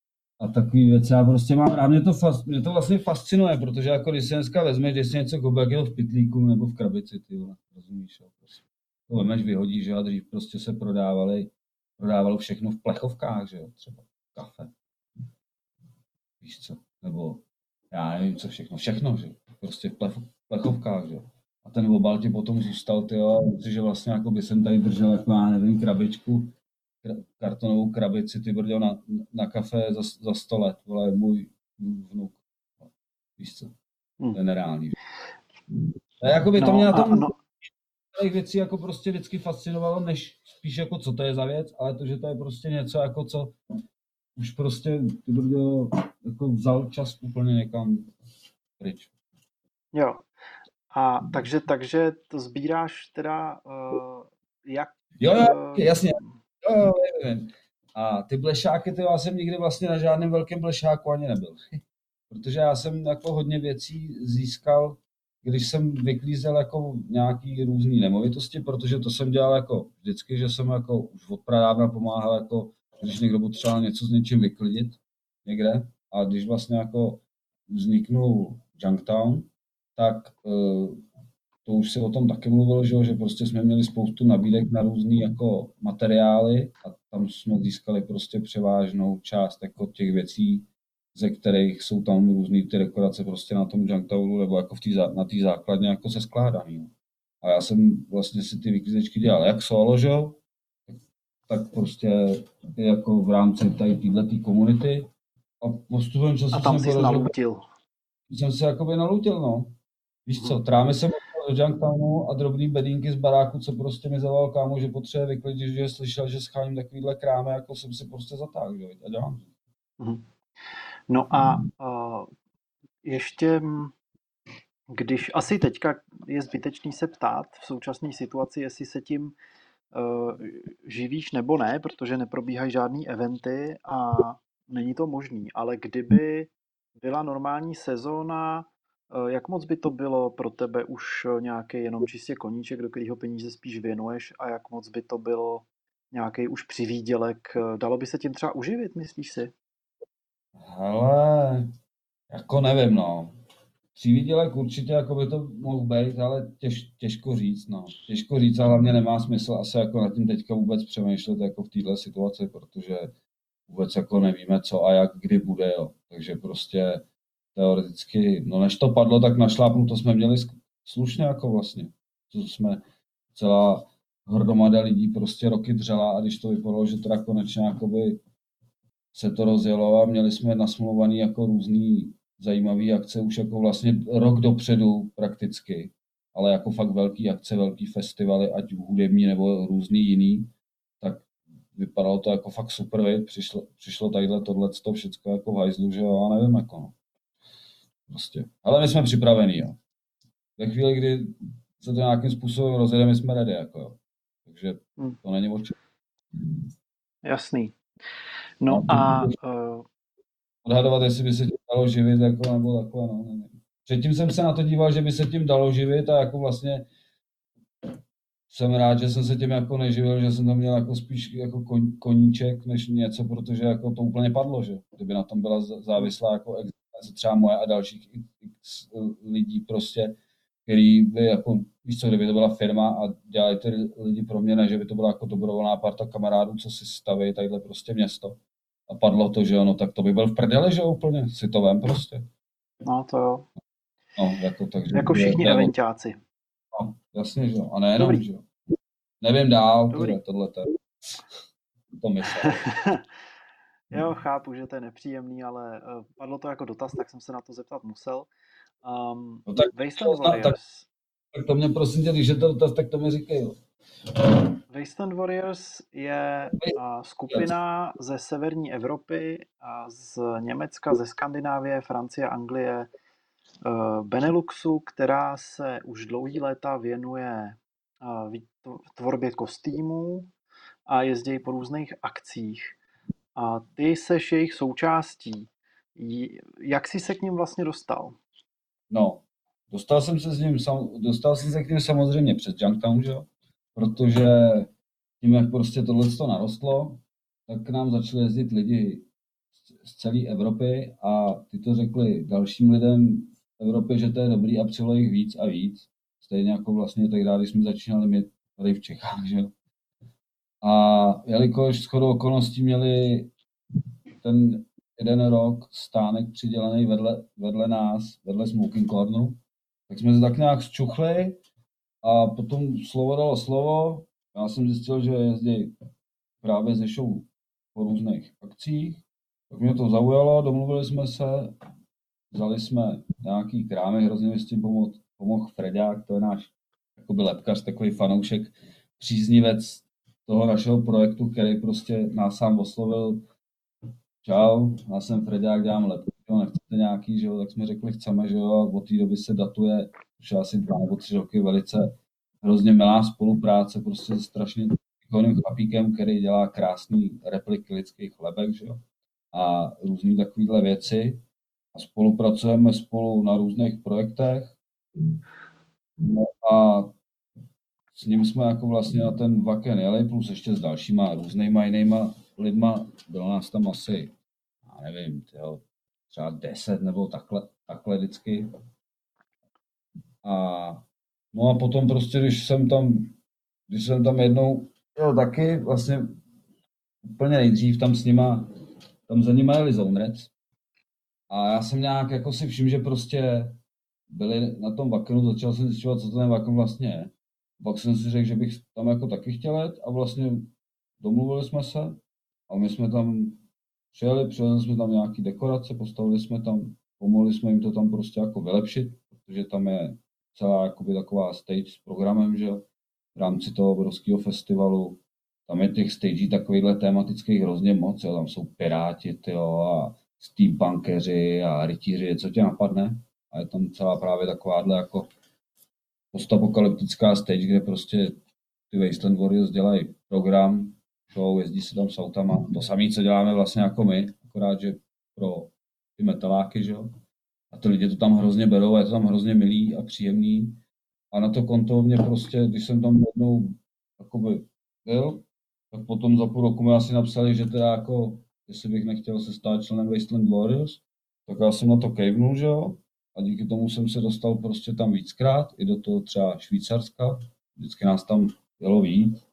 A takový věci. Já prostě mám rád, mě to, fas, mě to vlastně fascinuje, protože jako když se dneska vezmeš, když si něco koupí, jak v pitlíku nebo v krabici, ty vole, rozumíš, jo, prostě. To vemeš, vyhodíš, že a dřív prostě se prodávali, prodávalo všechno v plechovkách, že jo, třeba kafe. Víš co, nebo já nevím, co všechno, všechno, že prostě v plechovkách, že A ten obal ti potom zůstal, ty jo, že vlastně jako by jsem tady držel, jako já nevím, krabičku, kartonovou krabici, ty brděl na, na kafe za, za 100 let, vole, můj, můj vnuk. Víš co? Hmm. To je nereálný. A jako by to no, mě na tom no. těch věcí jako prostě vždycky fascinovalo, než spíš jako co to je za věc, ale to, že to je prostě něco jako co už prostě ty brděl jako vzal čas úplně někam pryč. Jo. A takže, takže to sbíráš teda uh, jak... Jo, jo, jasně. Jo, jo, vím. A ty blešáky, ty já jsem nikdy vlastně na žádném velkém blešáku ani nebyl. Protože já jsem jako hodně věcí získal, když jsem vyklízel jako nějaký různý nemovitosti, protože to jsem dělal jako vždycky, že jsem jako už od pradávna pomáhal jako, když někdo potřeboval něco s něčím vyklidit někde. A když vlastně jako vzniknul Junktown, tak uh, to už se o tom taky mluvilo, že, že prostě jsme měli spoustu nabídek na různé jako materiály a tam jsme získali prostě převážnou část jako těch věcí, ze kterých jsou tam různé ty dekorace prostě na tom Junktownu nebo jako v tý, na té základně jako se skládaný. A já jsem vlastně si ty vyklízečky dělal jak solo, že tak prostě jako v rámci tady této komunity a postupem času a tam jsem jsi nalutil. Jsem se jakoby nalutil, no. Víš co, trámy jsem do Junktownu a drobný bedínky z baráku, co prostě mi zavolal kámo, že potřebuje vyklidit, že slyšel, že scháním takovýhle krámy, jako jsem si prostě zatáhl, že a dělám. Mhm. No a uh, ještě, když asi teďka je zbytečný se ptát v současné situaci, jestli se tím uh, živíš nebo ne, protože neprobíhají žádný eventy a není to možný, ale kdyby byla normální sezóna jak moc by to bylo pro tebe už eh, nějaký jenom čistě koníček, do kterého peníze spíš věnuješ a jak moc by to byl nějaký už přivídělek? Eh, dalo by se tím třeba uživit, myslíš si? Ale jako nevím, no. Přivídělek určitě jako by to mohl být, ale těž, těžko říct, no. Těžko říct a hlavně nemá smysl asi jako nad tím teďka vůbec přemýšlet jako v této situaci, protože vůbec jako nevíme, co a jak kdy bude, jo. Takže prostě teoreticky, no než to padlo, tak na šlápnu to jsme měli slušně jako vlastně. To jsme celá hromada lidí prostě roky dřela a když to vypadalo, že teda konečně jakoby se to rozjelo a měli jsme nasmluvaný jako různý zajímavý akce už jako vlastně rok dopředu prakticky, ale jako fakt velký akce, velký festivaly, ať hudební nebo různý jiný, tak vypadalo to jako fakt super. Přišlo, přišlo tadyhle tohle to všechno jako v hajzlu, že jo, a nevím jako no. Prostě. Ale my jsme připravení, jo. Ve chvíli, kdy se to nějakým způsobem rozjede, my jsme ready, jako jo. Takže hmm. to není o Jasný. No, a... Uh... Odhadovat, jestli by se tím dalo živit, jako, nebo takhle, no, nevím. Předtím jsem se na to díval, že by se tím dalo živit a jako vlastně jsem rád, že jsem se tím jako neživil, že jsem to měl jako spíš jako koníček, než něco, protože jako to úplně padlo, že kdyby na tom byla závislá jako třeba moje a dalších x lidí prostě, který by jako, víš co, kdyby to byla firma a dělali ty lidi pro mě, ne, že by to byla jako dobrovolná parta kamarádů, co si staví tadyhle prostě město. A padlo to, že ono, tak to by byl v prdele, že úplně, si to vem prostě. No to jo. No, jako, takže, jako všichni je, eventáci. No, jasně, že jo. A nejenom, Dobrý. že jo. Nevím dál, tohle, tohle, to myslím. Jo, chápu, že to je nepříjemný, ale uh, padlo to jako dotaz, tak jsem se na to zeptat musel. Um, no tak, Wasteland Warriors. Tak, tak to mě prosím tě, když je to dotaz, tak to mi říkej. Wasteland Warriors je uh, skupina ze severní Evropy, a z Německa, ze Skandinávie, Francie, Anglie, uh, Beneluxu, která se už dlouhý léta věnuje uh, tvorbě kostýmů a jezdí po různých akcích a ty seš jejich součástí. Jak jsi se k ním vlastně dostal? No, dostal jsem se s ním, dostal jsem se k ním samozřejmě přes Junktown, že? Protože tím, jak prostě tohle to narostlo, tak k nám začali jezdit lidi z celé Evropy a ty to řekli dalším lidem v Evropě, že to je dobrý a přilo jich víc a víc. Stejně jako vlastně tehdy, když jsme začínali mít tady v Čechách, že A jelikož shodou okolností měli ten jeden rok stánek přidělený vedle, vedle nás, vedle Smoking Corneru, tak jsme se tak nějak zčuchli a potom slovo dalo slovo. Já jsem zjistil, že jezdí právě ze show po různých akcích. Tak mě to zaujalo, domluvili jsme se, vzali jsme nějaký krámy, hrozně mi s tím pomohl, pomohl Fredák, to je náš jakoby lepkař, takový fanoušek, příznivec toho našeho projektu, který prostě nás sám oslovil. Čau, já jsem Fredák, dělám lepku, nechcete nějaký, že jo, tak jsme řekli, chceme, že jo, a od té doby se datuje už asi dva nebo tři roky velice hrozně milá spolupráce, prostě strašně výkonným chlapíkem, který dělá krásný repliky lidských chlebek, že jo? a různé takovéhle věci. A spolupracujeme spolu na různých projektech. No a s ním jsme jako vlastně na ten vaken jeli, plus ještě s dalšíma různýma jinýma lidma. Bylo nás tam asi, já nevím, tyjo, třeba deset nebo takhle, takhle vždycky. A no a potom prostě, když jsem tam, když jsem tam jednou Jo, taky vlastně úplně nejdřív tam s nima, tam za nima jeli Zounrec. A já jsem nějak jako si všiml, že prostě byli na tom vakenu, začal jsem zjišťovat, co ten vaken vlastně je. Pak jsem si řekl, že bych tam jako taky chtěl jet a vlastně domluvili jsme se a my jsme tam přijeli, přijeli jsme tam nějaký dekorace, postavili jsme tam, pomohli jsme jim to tam prostě jako vylepšit, protože tam je celá jakoby taková stage s programem, že v rámci toho obrovského festivalu. Tam je těch stagí takovýchhle tematických hrozně moc, jo. tam jsou piráti tyjo, a steampunkeři a rytíři, co tě napadne. A je tam celá právě takováhle jako postapokalyptická stage, kde prostě ty Wasteland Warriors dělají program, show, jezdí se tam s autama. To samé, co děláme vlastně jako my, akorát, že pro ty metaláky, že jo. A ty lidi to tam hrozně berou a je to tam hrozně milý a příjemný. A na to konto mě prostě, když jsem tam jednou jakoby byl, tak potom za půl roku mi asi napsali, že teda jako, jestli bych nechtěl se stát členem Wasteland Warriors, tak já jsem na to kejvnul, že jo, a díky tomu jsem se dostal prostě tam víckrát, i do toho třeba Švýcarska, vždycky nás tam jelo víc.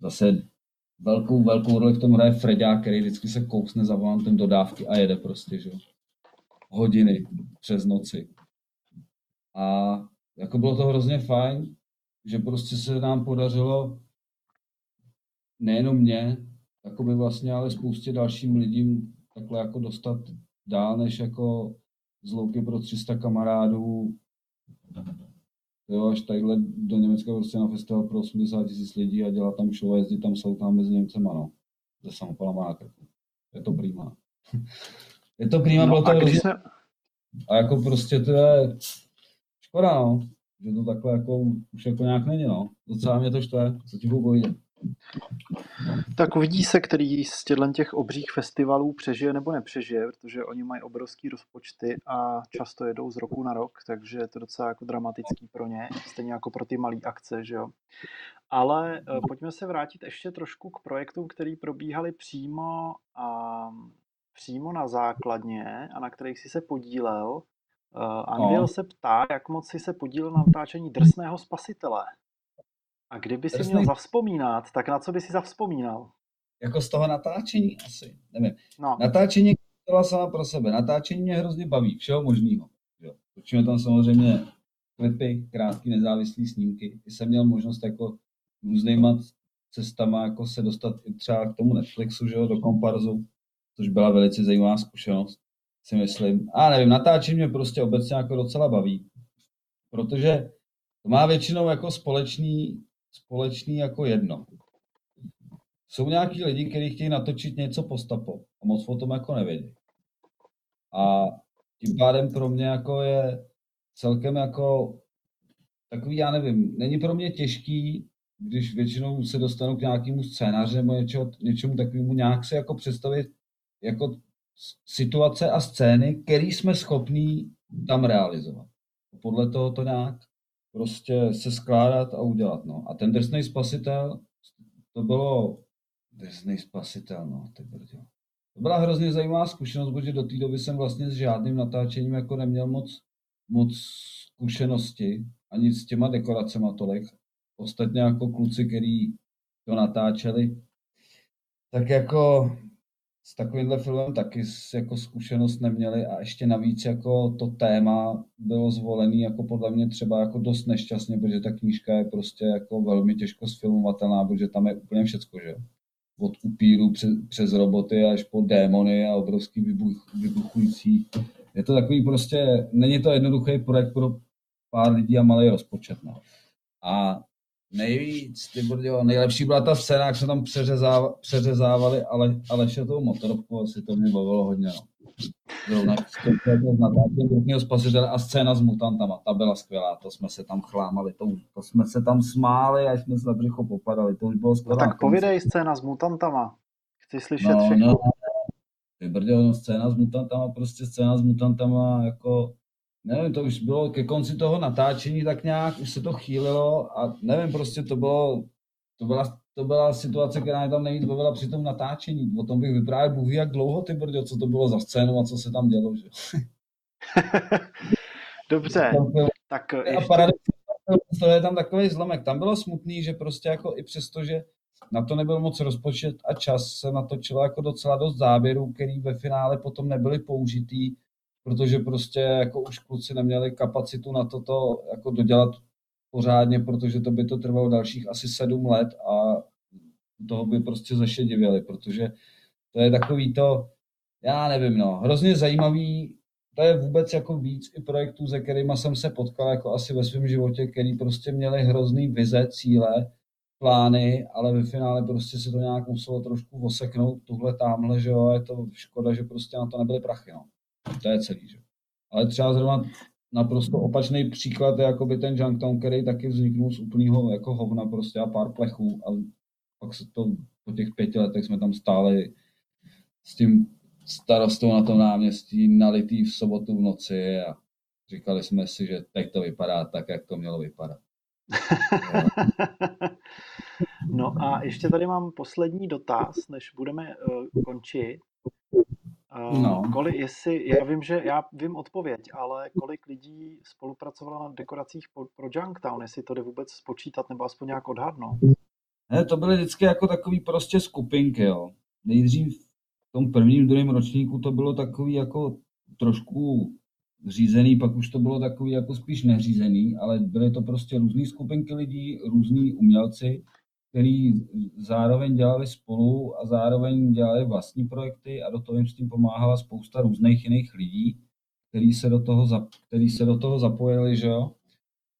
Zase velkou, velkou roli v tom hraje Fredák, který vždycky se kousne za volantem dodávky a jede prostě, že. Hodiny přes noci. A jako bylo to hrozně fajn, že prostě se nám podařilo nejenom mě, by vlastně, ale spoustě dalším lidím takhle jako dostat dál, než jako z louky pro 300 kamarádů, jo, až tadyhle do Německa prostě na festival pro 80 tisíc lidí a dělat tam show a jezdit tam jsou tam mezi Němcema, no. Ze samopalama na krku. Je to prýma. je to prýma, no, bylo to a, se... a jako prostě to je škoda, no, že to takhle jako už jako nějak není, no. Docela mě to štve, co ti budu povídat. Tak uvidí se, který z těchto těch obřích festivalů přežije nebo nepřežije, protože oni mají obrovský rozpočty a často jedou z roku na rok, takže je to docela jako dramatický pro ně, stejně jako pro ty malé akce, že jo. Ale eh, pojďme se vrátit ještě trošku k projektům, které probíhaly přímo, a, přímo na základně a na kterých si se podílel. Uh, Anvil no. se ptá, jak moc si se podílel na natáčení Drsného spasitele. A kdyby si měl zavzpomínat, tak na co by si zavzpomínal? Jako z toho natáčení asi, nevím. No. Natáčení byla sama pro sebe. Natáčení mě hrozně baví, všeho možného. Točíme tam samozřejmě klipy, krátké nezávislé snímky. I jsem měl možnost jako různýma cestama jako se dostat i třeba k tomu Netflixu, že jo, do komparzu, což byla velice zajímavá zkušenost si myslím. A nevím, natáčení mě prostě obecně jako docela baví, protože to má většinou jako společný, společný jako jedno. Jsou nějaký lidi, kteří chtějí natočit něco postapo a moc o tom jako nevědí. A tím pádem pro mě jako je celkem jako takový, já nevím, není pro mě těžký, když většinou se dostanu k nějakému scénáři nebo něčeho, něčemu takovému, nějak se jako představit jako situace a scény, které jsme schopní tam realizovat. Podle toho to nějak prostě se skládat a udělat. No. A ten drsný spasitel, to bylo drsný spasitel, no, ty brdě. to byla hrozně zajímavá zkušenost, protože do té doby jsem vlastně s žádným natáčením jako neměl moc, moc zkušenosti, ani s těma dekoracemi tolik. Ostatně jako kluci, kteří to natáčeli, tak jako s takovýmhle filmem taky jako zkušenost neměli a ještě navíc jako to téma bylo zvolený jako podle mě třeba jako dost nešťastně, protože ta knížka je prostě jako velmi těžko sfilmovatelná, protože tam je úplně všecko, že od upíru přes, přes roboty až po démony a obrovský vybuch, vybuchující. Je to takový prostě, není to jednoduchý projekt pro pár lidí a malý rozpočet. No. A Nejvíc, ty brďo, nejlepší byla ta scéna, jak se tam přeřezávali, přeřezávali ale, Alešetou motorovku, asi to mě bavilo hodně. No. Zrovna s natáčením spasitele a scéna s mutantama, ta byla skvělá, to jsme se tam chlámali, to, to jsme se tam smáli, až jsme se na břicho popadali, to už bylo skvělé. No tak povídej scéna s mutantama, chci slyšet no, všechno. No, ty brďo, no, scéna s mutantama, prostě scéna s mutantama, jako nevím, to už bylo ke konci toho natáčení tak nějak, už se to chýlilo a nevím, prostě to bylo, to byla, to byla situace, která mě tam nejvíc bavila při tom natáčení. O tom bych vyprávěl, Bůh jak dlouho ty brďo, co to bylo za scénu a co se tam dělo. Že? Dobře, tak ještě... A paradoxně, to je tam takový zlomek. Tam bylo smutný, že prostě jako i přesto, že na to nebyl moc rozpočet a čas, se natočilo jako docela dost záběrů, který ve finále potom nebyly použitý, protože prostě jako už kluci neměli kapacitu na toto jako dodělat pořádně, protože to by to trvalo dalších asi sedm let a toho by prostě zašedivěli, protože to je takový to, já nevím, no, hrozně zajímavý, to je vůbec jako víc i projektů, se kterými jsem se potkal jako asi ve svém životě, který prostě měli hrozný vize, cíle, plány, ale ve finále prostě se to nějak muselo trošku oseknout, tuhle tamhle, že jo, je to škoda, že prostě na to nebyly prachy, no. To je celý. Že? Ale třeba zrovna naprosto opačný příklad je jakoby ten Junktown, který taky vzniknul z úplného jako hovna prostě a pár plechů a pak se to po těch pěti letech jsme tam stáli s tím starostou na tom náměstí nalitý v sobotu v noci a říkali jsme si, že teď to vypadá tak, jak to mělo vypadat. no a ještě tady mám poslední dotaz, než budeme uh, končit. No. Kolik, jestli, já vím, že já vím odpověď, ale kolik lidí spolupracovalo na dekoracích pro, pro Junktown, jestli to jde vůbec spočítat nebo aspoň nějak odhadnout? Ne, to byly vždycky jako takový prostě skupinky, jo. Nejdřív v tom prvním, druhém ročníku to bylo takový jako trošku řízený, pak už to bylo takový jako spíš neřízený, ale byly to prostě různé skupinky lidí, různí umělci, který zároveň dělali spolu a zároveň dělali vlastní projekty a do toho jim s tím pomáhala spousta různých jiných lidí, který se do toho, který se do toho zapojili, že jo?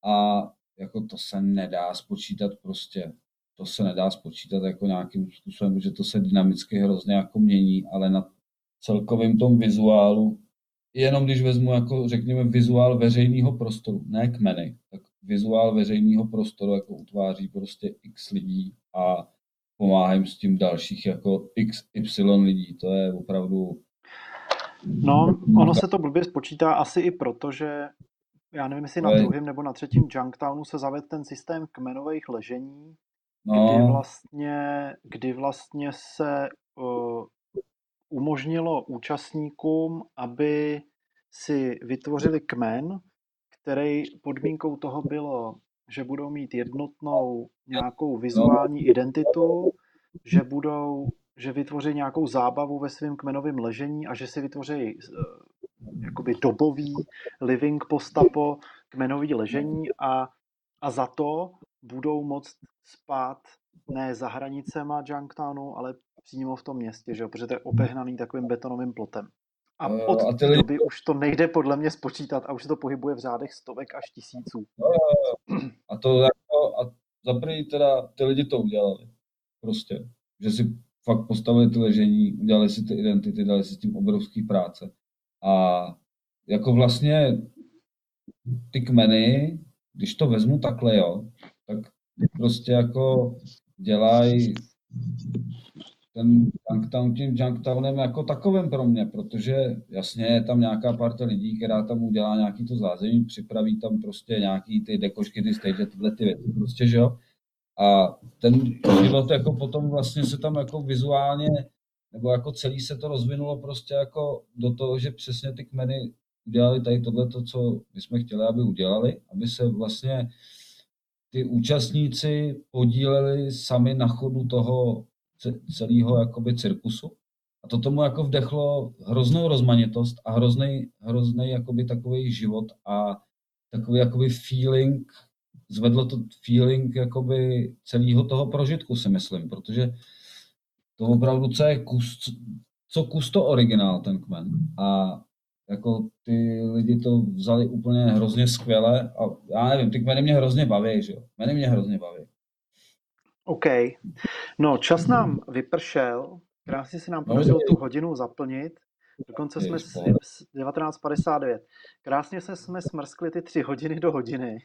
A jako to se nedá spočítat prostě. To se nedá spočítat jako nějakým způsobem, protože to se dynamicky hrozně jako mění, ale na celkovém tom vizuálu, jenom když vezmu jako řekněme vizuál veřejného prostoru, ne kmeny, vizuál veřejného prostoru jako utváří prostě x lidí a pomáhají s tím dalších jako x, y lidí. To je opravdu... No, ono se to blbě spočítá asi i proto, že já nevím, jestli na druhém nebo na třetím Junktownu se zavedl ten systém kmenových ležení, no. kdy vlastně, kdy vlastně se uh, umožnilo účastníkům, aby si vytvořili kmen, který podmínkou toho bylo, že budou mít jednotnou nějakou vizuální identitu, že budou, že vytvoří nějakou zábavu ve svém kmenovém ležení a že si vytvoří uh, jakoby dobový living postapo kmenový ležení a, a za to budou moct spát ne za hranicema Junktownu, ale přímo v tom městě, že jo? protože to je opehnaný takovým betonovým plotem. A eh, od a té lidi... doby už to nejde podle mě spočítat a už se to pohybuje v řádech stovek až tisíců. A to jako, a za první teda ty lidi to udělali. Prostě. Že si fakt postavili ty ležení, udělali si ty identity, dali si s tím obrovský práce. A jako vlastně ty kmeny, když to vezmu takhle, jo, tak prostě jako dělají ten Junktown tím Junktownem jako takovým pro mě, protože jasně je tam nějaká parta lidí, která tam udělá nějaký to zázemí, připraví tam prostě nějaký ty dekošky, ty stage, tyhle ty věci, prostě, že jo. A ten život jako potom vlastně se tam jako vizuálně nebo jako celý se to rozvinulo prostě jako do toho, že přesně ty kmeny udělali tady tohle, co my jsme chtěli, aby udělali, aby se vlastně ty účastníci podíleli sami na chodu toho celého jakoby cirkusu. A to tomu jako vdechlo hroznou rozmanitost a hrozný, hrozný jakoby takový život a takový jakoby feeling, zvedlo to feeling jakoby celého toho prožitku, si myslím, protože to opravdu, co je kus, co kus to originál, ten kmen. A jako ty lidi to vzali úplně hrozně skvěle a já nevím, ty kmeny mě hrozně baví, že jo. Kmeny mě hrozně baví. OK. No, čas nám vypršel, krásně si nám no, podařilo tu hodinu zaplnit. Dokonce jsme s 19.59. Krásně se jsme smrskli ty tři hodiny do hodiny.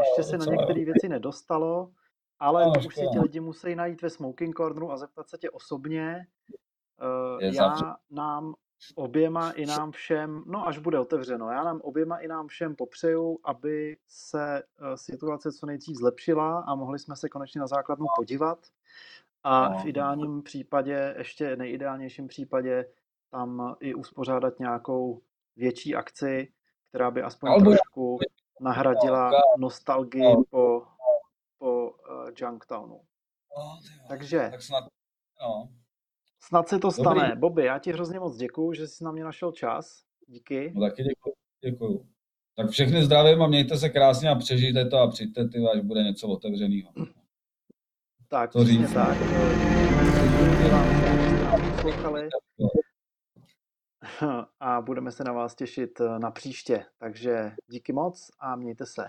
Ještě se na některé věci nedostalo, ale no, už si ti lidi musí najít ve smoking corneru a zeptat se tě osobně. Uh, já nám oběma i nám všem, no až bude otevřeno, já nám oběma i nám všem popřeju, aby se eh, situace co nejdřív zlepšila a mohli jsme se konečně na základnu podívat. A v ideálním případě, ještě nejideálnějším případě, tam i uspořádat nějakou větší akci, která by aspoň Albo trošku nahradila nostalgii po, po uh, Junktownu. Takže tak snad, no. Snad se to stane. Dobrý. Bobby, já ti hrozně moc děkuju, že jsi na mě našel čas. Díky. No taky děkuju. děkuju. Tak všechny zdravím a mějte se krásně a přežijte to a přijďte, ty, až bude něco otevřeného. Tak, to říct. tak. Poslouchali. A budeme se na vás těšit na příště. Takže díky moc a mějte se.